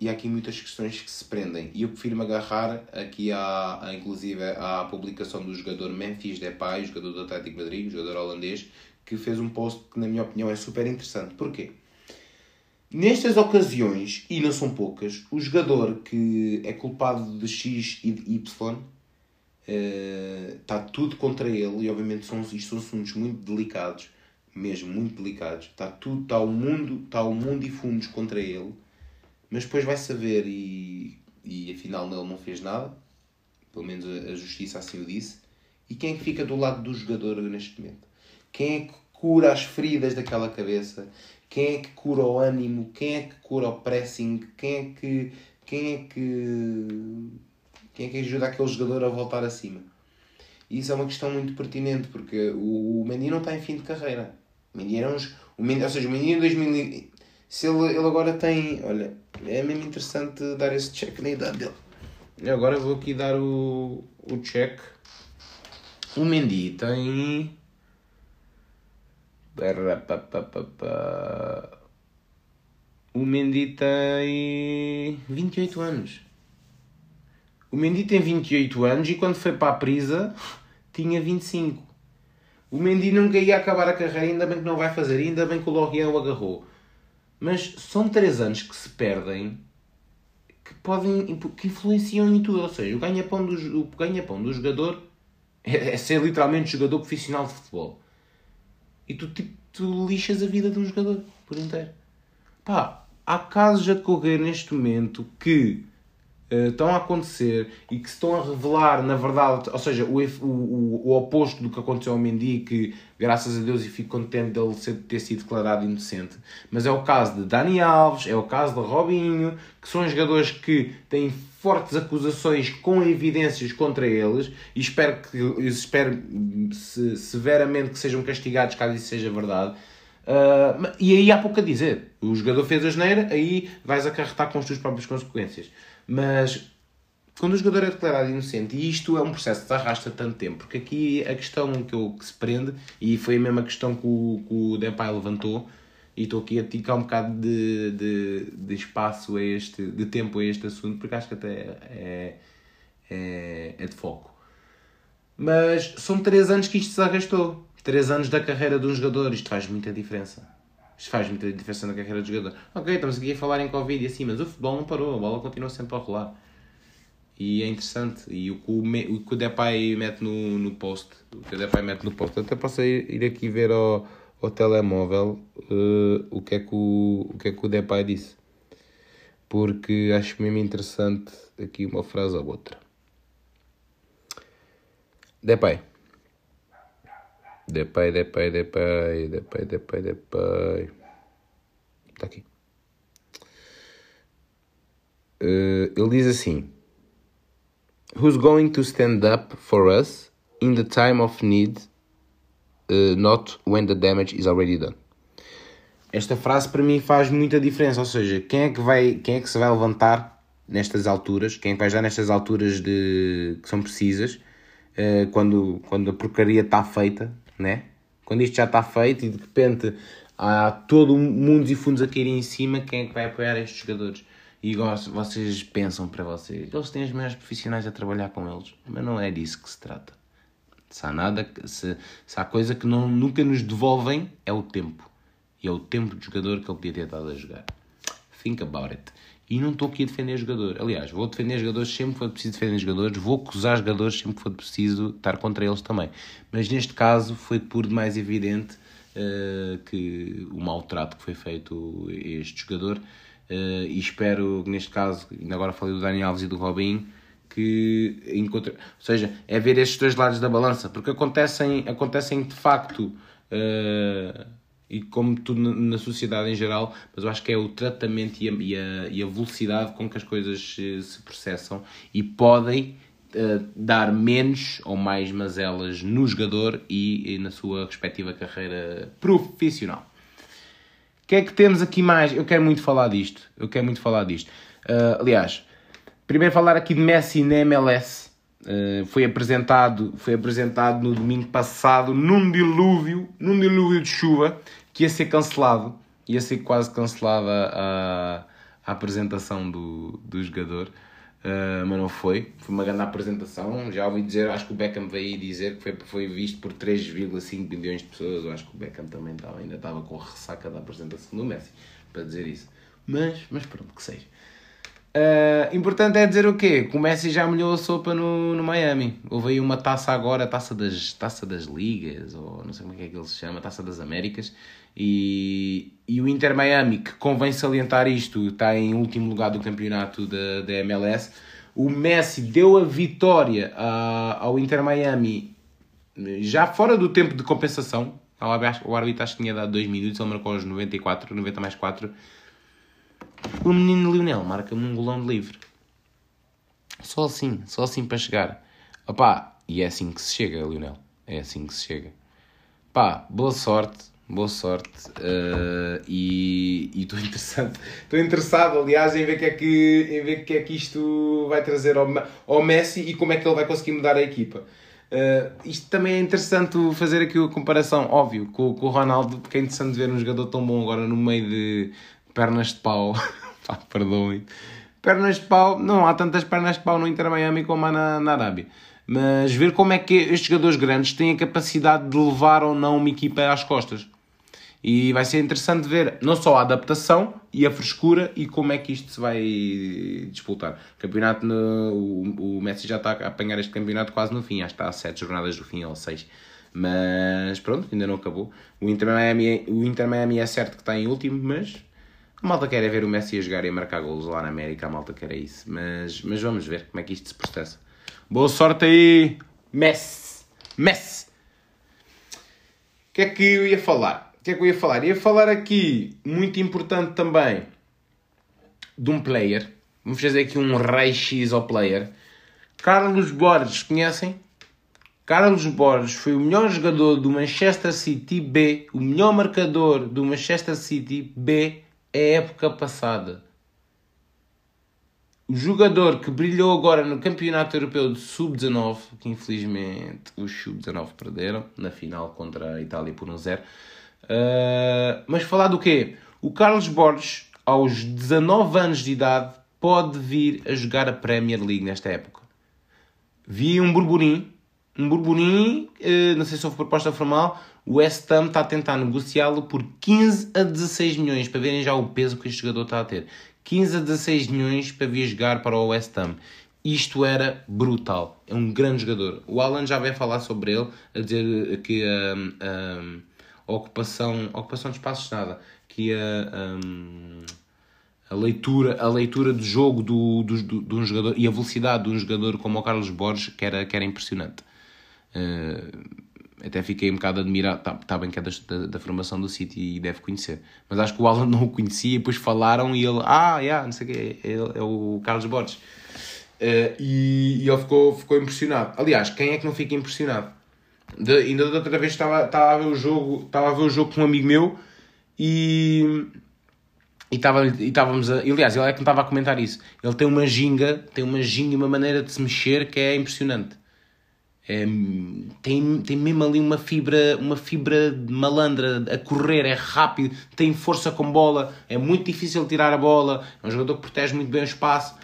E há aqui muitas questões que se prendem. E eu prefiro-me agarrar aqui à, à, inclusive à publicação do jogador Memphis Depay, jogador do Atlético Madrid, jogador holandês, que fez um post que, na minha opinião, é super interessante. Porquê? Nestas ocasiões, e não são poucas, o jogador que é culpado de X e de Y está uh, tudo contra ele, e obviamente são, isto são assuntos muito delicados, mesmo muito delicados. Está tudo, está o mundo, está o mundo e fundos contra ele mas depois vai saber e, e afinal ele não fez nada, pelo menos a, a justiça assim o disse. E quem é fica do lado do jogador neste momento? Quem é que cura as feridas daquela cabeça? Quem é que cura o ânimo? Quem é que cura o pressing? Quem é que quem é que quem é que ajuda aquele jogador a voltar acima? E isso é uma questão muito pertinente porque o, o Mendy não está em fim de carreira. O Mendy era uns, o Mendy, ou seja, o Mendy em 2000, se ele, ele agora tem. Olha, é mesmo interessante dar esse check na idade dele. Agora vou aqui dar o, o check. O Mendy tem. O Mendy tem 28 anos. O Mendy tem 28 anos e quando foi para a prisa tinha 25. O Mendy nunca ia acabar a carreira, ainda bem que não vai fazer, ainda bem que o Lorient o agarrou. Mas são três anos que se perdem que podem que influenciam em tudo. Ou seja, o ganha-pão do, o ganha-pão do jogador é, é, ser literalmente jogador profissional de futebol. E tu, tipo, tu lixas a vida de um jogador por inteiro. Pá, há casos a decorrer neste momento que uh, estão a acontecer e que se estão a revelar, na verdade, ou seja, o, o, o oposto do que aconteceu ao Mendy, que graças a Deus e fico contente dele ter sido declarado inocente. Mas é o caso de Dani Alves, é o caso de Robinho, que são jogadores que têm fortes acusações com evidências contra eles e espero que espero severamente que sejam castigados caso isso seja verdade. Uh, e aí há pouco a dizer. O jogador fez a geneira, aí vais acarretar com as tuas próprias consequências. Mas quando o jogador é declarado inocente, e isto é um processo que se arrasta tanto tempo, porque aqui a questão que, eu, que se prende, e foi a mesma questão que o, que o Depay levantou, e estou aqui a ticar um bocado de, de, de, espaço a este, de tempo a este assunto, porque acho que até é, é, é de foco. Mas são 3 anos que isto se arrastou. 3 anos da carreira de um jogador, isto faz muita diferença. Isto faz muita diferença na carreira do jogador. Ok, estamos aqui a falar em Covid e assim, mas o futebol não parou, a bola continua sempre a rolar. E é interessante. E o que o, o Depay mete no, no post, o que o Depay mete no post, até posso ir, ir aqui ver ao, ao telemóvel uh, o, que é que o, o que é que o Depay disse. Porque acho mesmo interessante aqui uma frase ou outra. Depay. Depay, Depay, Depay, Depay, Depay, Depay. Está aqui. Uh, ele diz assim: Who's going to stand up for us in the time of need, uh, not when the damage is already done? Esta frase para mim faz muita diferença, ou seja, quem é que vai, quem é que se vai levantar nestas alturas, quem é que vai já nestas alturas de que são precisas, uh, quando, quando a porcaria está feita, né? Quando isto já está feito e de repente há todo mundo e fundos a caírem em cima, quem é que vai apoiar estes jogadores? E vocês pensam para vocês, eles têm os melhores profissionais a trabalhar com eles, mas não é disso que se trata. Se há nada, se, se há coisa que não, nunca nos devolvem, é o tempo. E é o tempo de jogador que ele podia ter estado a jogar. Think about it. E não estou aqui a defender jogador. Aliás, vou defender jogadores sempre que for preciso defender jogadores, vou acusar jogadores sempre que for preciso estar contra eles também. Mas neste caso foi por demais evidente uh, que o maltrato que foi feito a este jogador. Uh, e espero que neste caso, ainda agora falei do Dani Alves e do Robinho, que encontre. Ou seja, é ver estes dois lados da balança, porque acontecem, acontecem de facto. Uh, e como tudo na, sociedade em geral, mas eu acho que é o tratamento e a, e a, e a velocidade com que as coisas se, se processam e podem uh, dar menos ou mais mazelas no jogador e, e na sua respectiva carreira profissional. O que é que temos aqui mais? Eu quero muito falar disto. Eu quero muito falar disto. Uh, aliás, primeiro falar aqui de Messi na MLS. Uh, foi apresentado foi apresentado no domingo passado num dilúvio num dilúvio de chuva que ia ser cancelado ia ser quase cancelada a, a apresentação do, do jogador uh, mas não foi foi uma grande apresentação já ouvi dizer acho que o Beckham veio dizer que foi, foi visto por 3,5 milhões de pessoas eu acho que o Beckham também estava, ainda estava com a ressaca da apresentação do Messi para dizer isso mas, mas pronto, que seja Uh, importante é dizer o quê? Que o Messi já molhou a sopa no, no Miami. Houve aí uma taça agora, taça das, taça das ligas, ou não sei como é que ele se chama, taça das Américas. E, e o Inter Miami, que convém salientar isto, está em último lugar do campeonato da, da MLS. O Messi deu a vitória a, ao Inter Miami já fora do tempo de compensação. O árbitro acho que tinha dado 2 minutos, ele marcou aos 94, 90 mais 4 o menino Lionel marca-me um golão de livre. Só assim, só assim para chegar. Opá, e é assim que se chega, Lionel. É assim que se chega. Pá, boa sorte, boa sorte. Uh, e estou interessado, estou interessado, aliás, em ver que é que, em ver que é que isto vai trazer ao, ao Messi e como é que ele vai conseguir mudar a equipa. Uh, isto também é interessante fazer aqui a comparação, óbvio, com, com o Ronaldo, porque é interessante ver um jogador tão bom agora no meio de, pernas de pau. Pá, perdoem. Pernas de pau, não há tantas pernas de pau no Inter Miami como há na, na Arábia. Mas ver como é que estes jogadores grandes têm a capacidade de levar ou não uma equipa às costas. E vai ser interessante ver não só a adaptação e a frescura e como é que isto se vai disputar. O campeonato, no, o, o Messi já está a apanhar este campeonato quase no fim, acho que está a 7 jornadas do fim ou 6. Mas pronto, ainda não acabou. O Inter Miami, o Inter Miami é certo que está em último, mas a malta quer é ver o Messi a jogar e a marcar golos lá na América, a malta quer é isso. Mas, mas vamos ver como é que isto se processa. Boa sorte aí, Messi! Messi! O que é que eu ia falar? O que é que eu ia falar? Ia falar aqui, muito importante também, de um player. Vamos fazer aqui um rei X ao player. Carlos Borges, conhecem? Carlos Borges foi o melhor jogador do Manchester City B, o melhor marcador do Manchester City B a época passada. O jogador que brilhou agora no Campeonato Europeu de Sub-19, que infelizmente os Sub-19 perderam na final contra a Itália por 1-0. Uh, mas falar do quê? O Carlos Borges, aos 19 anos de idade, pode vir a jogar a Premier League nesta época. Vi um burburinho, um burburinho, uh, não sei se houve proposta formal, o West Ham está a tentar negociá-lo por 15 a 16 milhões, para verem já o peso que este jogador está a ter. 15 a 16 milhões para vir jogar para o West Ham. Isto era brutal. É um grande jogador. O Alan já veio falar sobre ele, a dizer que a, a, a ocupação, ocupação de espaços nada, que a, a, leitura, a leitura de jogo do, do, do, de um jogador e a velocidade de um jogador como o Carlos Borges que era, que era impressionante. Uh, até fiquei um bocado admirado. Está tá bem que é da, da, da, formação do City e deve conhecer. Mas acho que o Alan não o conhecia e depois falaram e ele, ah, yeah, não sei o quê, é, é o Carlos Borges. Uh, e, e, ele ficou, ficou impressionado. Aliás, quem é que não fica impressionado? De, ainda da outra vez estava, estava, a ver o jogo, estava a ver o jogo com um amigo meu e. E, estava, e estávamos a. Aliás, ele é que me estava a comentar isso. Ele tem uma ginga, tem uma ginga e uma maneira de se mexer que é impressionante. É, tem, tem mesmo ali uma fibra, uma fibra malandra a correr, é rápido, tem força com bola, é muito difícil tirar a bola, é um jogador que protege muito bem o espaço.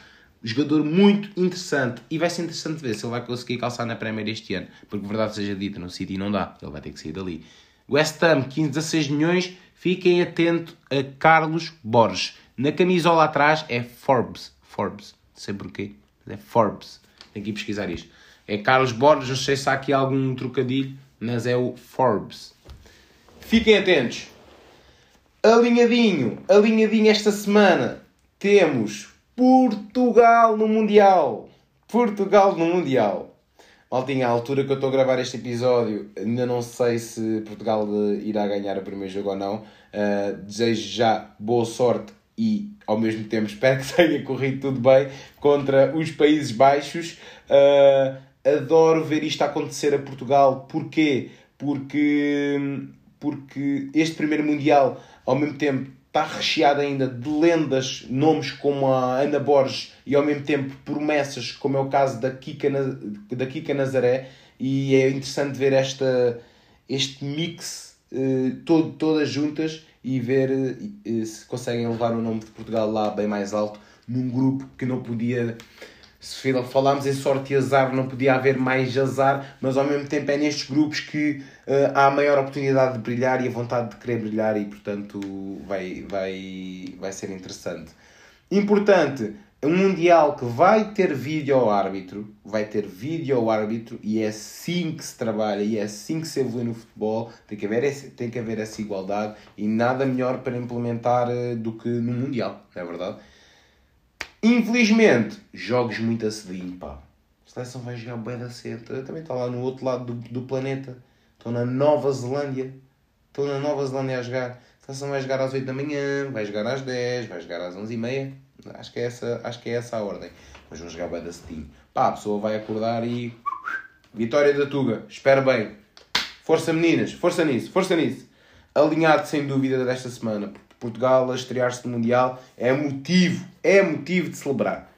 Jogador muito interessante e vai ser interessante ver se ele vai conseguir calçar na Premier este ano, porque verdade seja dita, no City não dá, ele vai ter que sair dali. West Ham, 15, 16 milhões, fiquem atentos a Carlos Borges. Na camisola atrás é Forbes, Forbes, não sei porquê, é Forbes, tem que pesquisar isto. É Carlos Borges, não sei se há aqui algum trocadilho, mas é o Forbes. Fiquem atentos. Alinhadinho, alinhadinho esta semana, temos Portugal no Mundial. Portugal no Mundial. Maltinha, à altura que eu estou a gravar este episódio, ainda não sei se Portugal irá ganhar o primeiro jogo ou não. Uh, desejo já boa sorte e, ao mesmo tempo, espero que tenha corrido tudo bem contra os Países Baixos. Uh, adoro ver isto acontecer a Portugal. Porquê? Porque, porque este primeiro Mundial, ao mesmo tempo, está recheado ainda de lendas, nomes como a Ana Borges e ao mesmo tempo promessas, como é o caso da Kika, da Kika Nazaré, e é interessante ver esta, este mix uh, todo, todas juntas e ver uh, se conseguem levar o nome de Portugal lá bem mais alto, num grupo que não podia se falámos em sorte e azar, não podia haver mais azar, mas ao mesmo tempo é nestes grupos que uh, há a maior oportunidade de brilhar e a vontade de querer brilhar e portanto vai, vai, vai ser interessante. Importante, um Mundial que vai ter vídeo ao árbitro, vai ter vídeo ao árbitro e é assim que se trabalha e é assim que se evolui no futebol, tem que haver, esse, tem que haver essa igualdade e nada melhor para implementar uh, do que no Mundial, não é verdade? Infelizmente, jogos muito a cedinho, pá. A seleção vai jogar bem da cedo. Também está lá no outro lado do, do planeta. Estou na Nova Zelândia. Estou na Nova Zelândia a jogar. A seleção vai jogar às 8 da manhã, vai jogar às 10, vai jogar às 11 e meia. Acho que é essa, acho que é essa a ordem. Mas vão jogar bem da cedinho. Pá, a pessoa vai acordar e... Vitória da Tuga. Espera bem. Força meninas. Força nisso. Força nisso. Alinhado sem dúvida desta semana. Portugal a estrear-se no Mundial é motivo, é motivo de celebrar.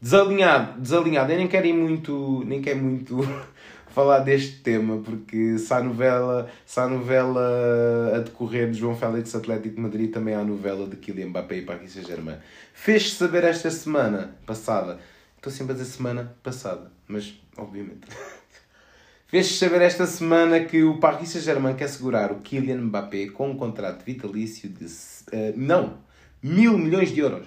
Desalinhado, desalinhado, eu nem quero ir muito, nem quero muito falar deste tema, porque se há novela, se há novela a decorrer de João Félix Atlético de Madrid, também há novela de Kylian Mbappé e Paris Saint-Germain. Fez-se saber esta semana passada, estou sempre a dizer semana passada, mas obviamente Fez-se saber esta semana que o Paris Saint-Germain quer segurar o Kylian Mbappé com um contrato vitalício de. Uh, não! Mil milhões de euros.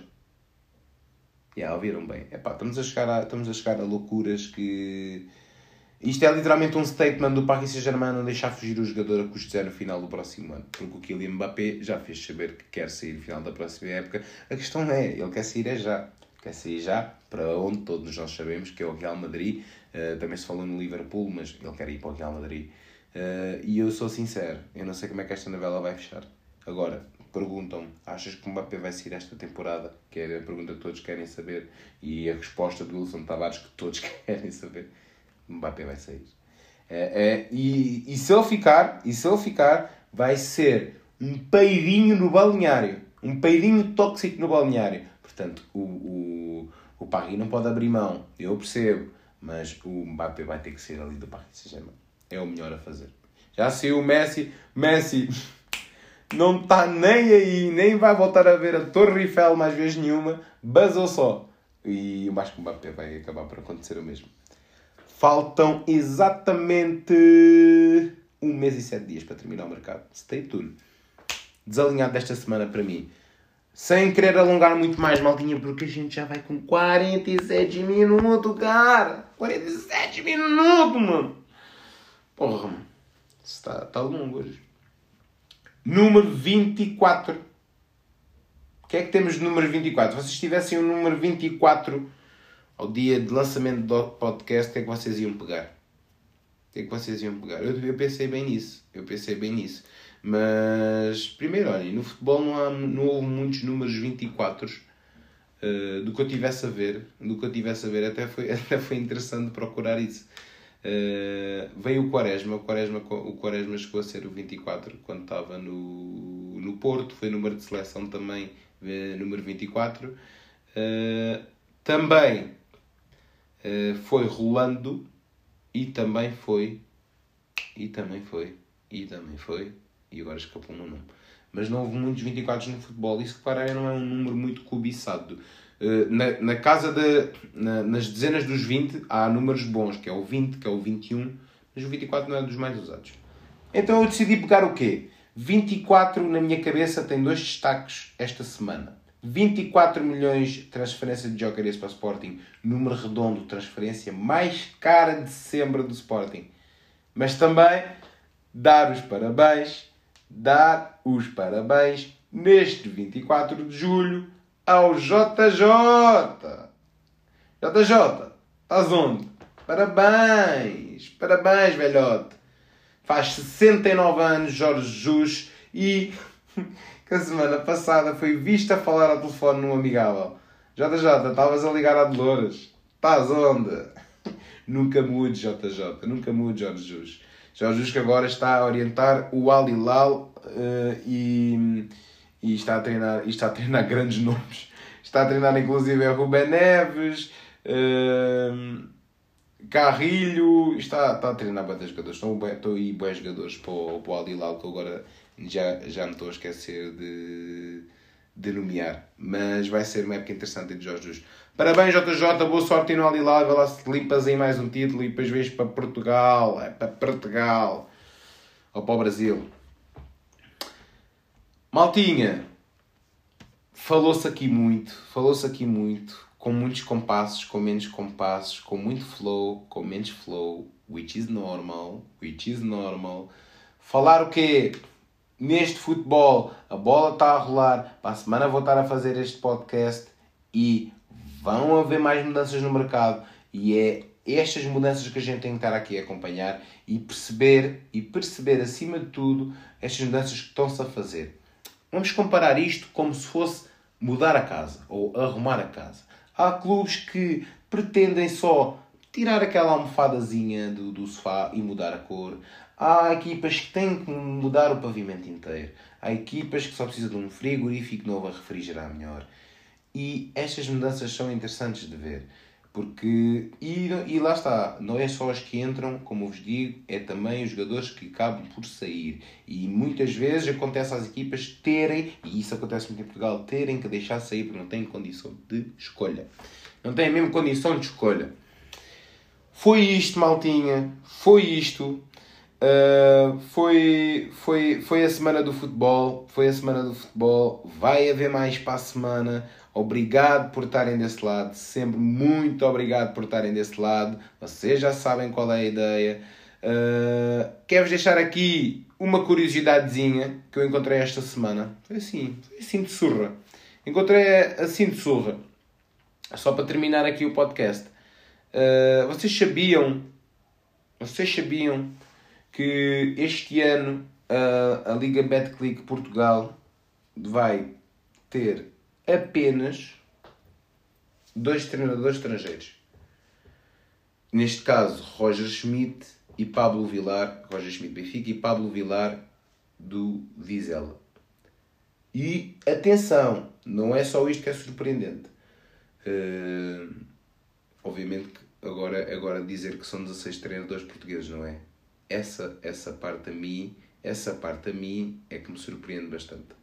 Já, yeah, ouviram bem. Epá, estamos, a chegar a, estamos a chegar a loucuras que. Isto é literalmente um statement do Paris Saint-Germain não deixar fugir o jogador a custo zero no final do próximo ano. Porque o Kylian Mbappé já fez saber que quer sair no final da próxima época. A questão é, ele quer sair é já. Quer sair já para onde todos nós sabemos que é o Real Madrid. Uh, também se falou no Liverpool, mas ele quer ir para o Real Madrid. Uh, e eu sou sincero, eu não sei como é que esta novela vai fechar. Agora, perguntam achas que o Mbappé vai sair esta temporada? Que é a pergunta que todos querem saber. E a resposta do Wilson Tavares que todos querem saber. Mbappé vai sair. É, é, e, e se ele ficar, e se ele ficar, vai ser um peidinho no balneário. Um peidinho tóxico no balneário. Portanto, o, o, o Paris não pode abrir mão. Eu percebo. Mas o Mbappé vai ter que ser ali do Paris Saint-Germain. É o melhor a fazer. Já saiu o Messi. Messi não está nem aí, nem vai voltar a ver a Torre Eiffel mais vez nenhuma. Basou só. E eu acho que o Mbappé vai acabar por acontecer o mesmo. Faltam exatamente um mês e sete dias para terminar o mercado. Stay tuned. Desalinhado desta semana para mim. Sem querer alongar muito mais, maldinha, porque a gente já vai com 47 minutos, cara. 47 minutos, mano. Porra, mano. Está tá longo hoje. Número 24. O que é que temos de número 24? Se vocês tivessem o número 24 ao dia de lançamento do podcast, o que é que vocês iam pegar? O que é que vocês iam pegar? Eu, eu pensei bem nisso. Eu pensei bem nisso. Mas, primeiro, olha, no futebol não, há, não houve muitos números 24 uh, eh, do que eu tivesse a ver. Do que eu tivesse a ver, até foi, até foi interessante procurar isso. Uh, veio o Quaresma, o Quaresma, o Quaresma chegou a ser o 24 quando estava no, no Porto, foi número de seleção também, uh, número 24. Uh, também foi Rolando e também foi, e também foi, e também foi e agora escapou um nome. Mas não houve muitos 24 no futebol. Isso, claro, não é um número muito cobiçado. Uh, na, na casa de. Na, nas dezenas dos 20 há números bons, que é o 20, que é o 21, mas o 24 não é dos mais usados. Então eu decidi pegar o quê? 24 na minha cabeça tem dois destaques esta semana. 24 milhões de transferência de Jokeres para o Sporting, número redondo, transferência mais cara de sempre do Sporting. Mas também dar os parabéns dar os parabéns neste 24 de julho ao JJ. JJ, estás onde? Parabéns! Parabéns, velhote! Faz 69 anos, Jorge Jus, e que a semana passada foi visto a falar ao telefone num amigável. JJ, estavas a ligar a Dolores. Estás onde? nunca mude, JJ. Nunca mude, Jorge Jus. Jorge Jus que agora está a orientar o Al Hilal uh, e, e, está a treinar, e está a treinar grandes nomes. Está a treinar inclusive a Ruben Neves, uh, Carrilho, está, está a treinar bastante jogadores. Estão, estão aí bons jogadores para o, para o Al Hilal que agora já, já me estou a esquecer de, de nomear. Mas vai ser uma época interessante de Jorge Jesus. Parabéns, JJ, boa sorte no Alilal. Vai lá se limpas aí mais um título e depois vês para Portugal. É para Portugal. Ou para o Brasil. Maltinha, falou-se aqui muito, falou-se aqui muito, com muitos compassos, com menos compassos, com muito flow, com menos flow, which is normal, which is normal. Falar o quê? neste futebol, a bola está a rolar, para a semana vou estar a fazer este podcast e vão haver mais mudanças no mercado e é estas mudanças que a gente tem que estar aqui a acompanhar e perceber e perceber acima de tudo estas mudanças que estão-se a fazer. Vamos comparar isto como se fosse mudar a casa ou arrumar a casa. Há clubes que pretendem só tirar aquela almofadazinha do, do sofá e mudar a cor. Há equipas que têm que mudar o pavimento inteiro. Há equipas que só precisam de um frigorífico novo a refrigerar melhor. E estas mudanças são interessantes de ver. Porque, e, e lá está, não é só os que entram, como vos digo, é também os jogadores que acabam por sair. E muitas vezes acontece às equipas terem, e isso acontece muito em Portugal, terem que deixar sair porque não têm condição de escolha. Não têm mesmo condição de escolha. Foi isto, maltinha. Foi isto. Uh, foi, foi, foi a semana do futebol. Foi a semana do futebol. Vai haver mais para a semana. Obrigado por estarem desse lado. Sempre muito obrigado por estarem desse lado. Vocês já sabem qual é a ideia. Uh, Quero-vos deixar aqui uma curiosidadezinha que eu encontrei esta semana. Foi assim, foi assim de surra. Encontrei assim de surra. Só para terminar aqui o podcast. Uh, vocês sabiam, vocês sabiam que este ano uh, a Liga Betclic Portugal vai ter apenas dois treinadores estrangeiros. Neste caso, Roger Schmidt e Pablo Vilar, Roger Schmidt Benfica e Pablo Vilar do Vizela. E atenção, não é só isto que é surpreendente. Uh, obviamente que agora, agora dizer que são 16 treinadores portugueses, não é? Essa, essa parte a mim, essa parte a mim é que me surpreende bastante.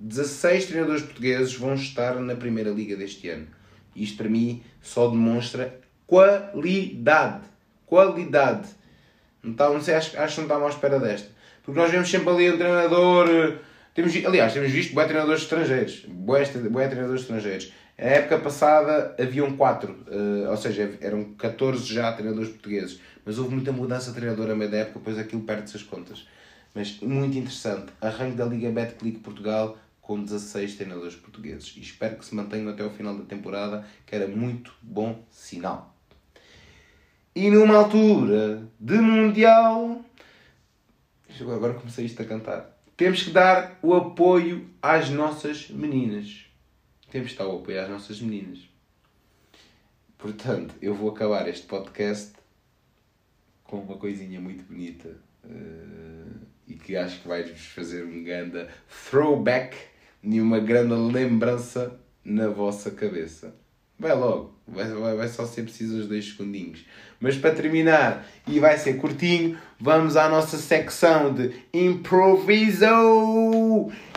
16 treinadores portugueses vão estar na Primeira Liga deste ano. Isto para mim só demonstra qualidade. Qualidade. Não, está, não sei, acho, acho que não estava à espera desta. Porque nós vemos sempre ali um treinador. Temos, aliás, temos visto boé treinadores estrangeiros. Boé, treinadores estrangeiros. A época passada haviam 4, uh, ou seja, eram 14 já treinadores portugueses, mas houve muita mudança de treinador a meio da época, depois aquilo perde-se as contas. Mas muito interessante, arranque da Liga Betclic Portugal com 16 treinadores portugueses e espero que se mantenham até o final da temporada, que era muito bom sinal. E numa altura de Mundial, agora comecei isto a cantar, temos que dar o apoio às nossas meninas temos de estar a apoiar as nossas meninas. Portanto, eu vou acabar este podcast com uma coisinha muito bonita uh, e que acho que vai-vos fazer um grande throwback e uma grande lembrança na vossa cabeça. Vai logo, vai, vai, vai só ser preciso os dois segundinhos. Mas para terminar, e vai ser curtinho, vamos à nossa secção de improvisou!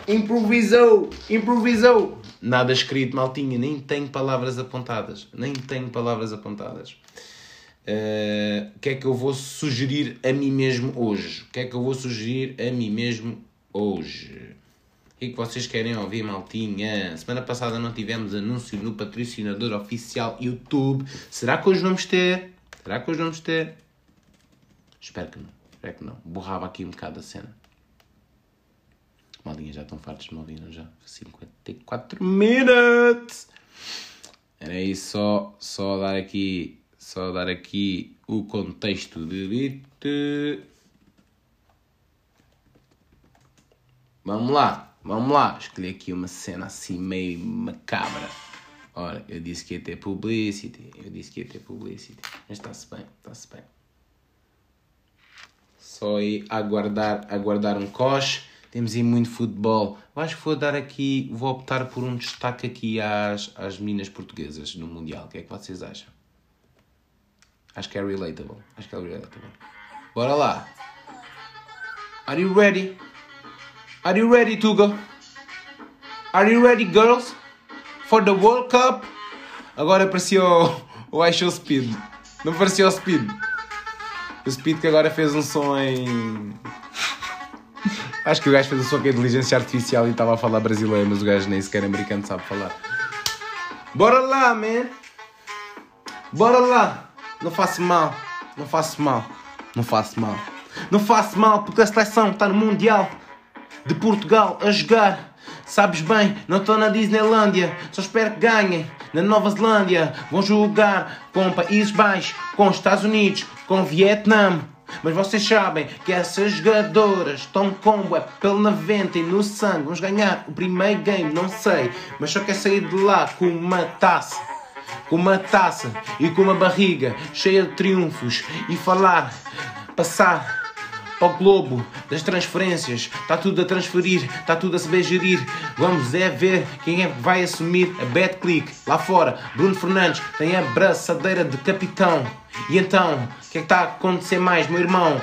Improvisou! Improvisou! Nada escrito, maltinha, nem tenho palavras apontadas. Nem tenho palavras apontadas. Uh, o que é que eu vou sugerir a mim mesmo hoje? O que é que eu vou sugerir a mim mesmo hoje? O que é que vocês querem ouvir, maltinha? Semana passada não tivemos anúncio no patrocinador oficial YouTube. Será que hoje vamos ter? Será que hoje vamos ter? Espero que não. Espero que não. Borrava aqui um bocado a cena. Maldinha já estão fartos de me ouvir, já? 54 minutos! Era isso, só, só dar aqui Só dar aqui o contexto de Vamos lá, vamos lá. Escolhi aqui uma cena assim meio macabra. Ora, eu disse que ia ter publicity. Eu disse que ia ter publicity. Mas está-se bem, está-se bem. Só aí aguardar, aguardar um coche. Temos aí muito futebol. Eu acho que vou dar aqui, vou optar por um destaque aqui às, às meninas portuguesas no Mundial. O que é que vocês acham? Acho que é relatable. Acho que é relatable. Bora lá. Are you ready? Are you ready, Tuga? Are you ready, girls? For the World Cup? Agora apareceu o, I Speed. Não apareceu o Speed. O Speed que agora fez um som em. Acho que o gajo fez um som que é inteligência artificial e estava a falar brasileiro, mas o gajo nem sequer americano sabe falar. Bora lá, man! Bora lá! Não faço mal, não faço mal, não faço mal. Não faço mal porque a seleção está no Mundial de Portugal a jogar. Sabes bem, não estou na Disneylândia, só espero que ganhem. Na Nova Zelândia vão jogar com Países Baixos, com Estados Unidos, com Vietnã. Mas vocês sabem que essas jogadoras estão com é pelo 90 e no sangue. Vamos ganhar o primeiro game, não sei. Mas só quer sair de lá com uma taça. Com uma taça e com uma barriga cheia de triunfos. E falar, passar para o globo das transferências. Está tudo a transferir, está tudo a saber gerir. Vamos é ver quem é que vai assumir a bad click. Lá fora, Bruno Fernandes tem a braçadeira de capitão. E então, o que é que está a acontecer mais, meu irmão?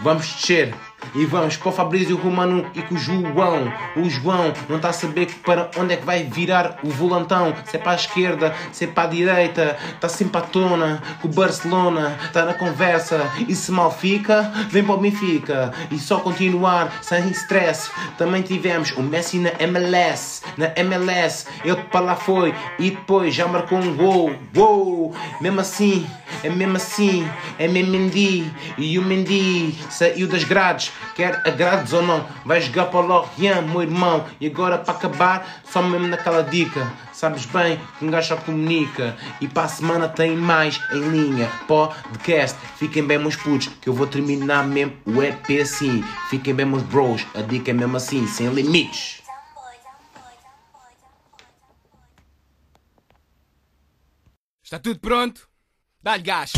Vamos descer. E vamos com o Fabrício Romano e com o João. O João não está a saber para onde é que vai virar o volantão. Se é para a esquerda, se é para a direita. Está sempre à tona. Com o Barcelona está na conversa. E se mal fica, vem para o Benfica. E só continuar sem stress. Também tivemos o Messi na MLS. Na MLS, ele para lá foi e depois já marcou um gol. Gol! Mesmo assim, é mesmo assim, é mesmo Mendy. E o Mendy saiu das grades quer agrades ou não, vai jogar para o Lorient, meu irmão. E agora para acabar, só mesmo naquela dica. Sabes bem que um gajo só comunica. E para a semana tem mais em linha. Podcast. Fiquem bem, meus putos, que eu vou terminar mesmo o EP assim. Fiquem bem, meus bros. A dica é mesmo assim, sem limites. Está tudo pronto? Dá-lhe gás.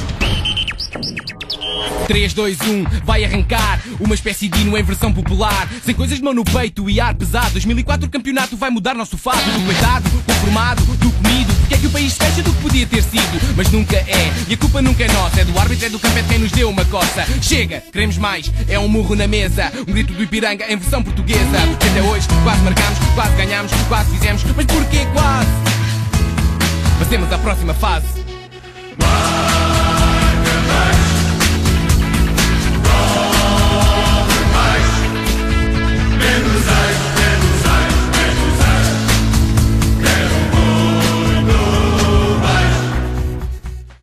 3, 2, 1, vai arrancar. Uma espécie de hino em versão popular. Sem coisas de mão no peito e ar pesado. 2004 o campeonato vai mudar nosso fado. Do coitado, conformado, do comido. Que é que o país fecha do que podia ter sido? Mas nunca é, e a culpa nunca é nossa. É do árbitro, é do campo, é quem nos deu uma coça. Chega, queremos mais, é um murro na mesa. Um grito do Ipiranga em versão portuguesa. Porque até hoje quase marcamos, quase ganhamos, quase fizemos. Mas porquê quase? Passemos à próxima fase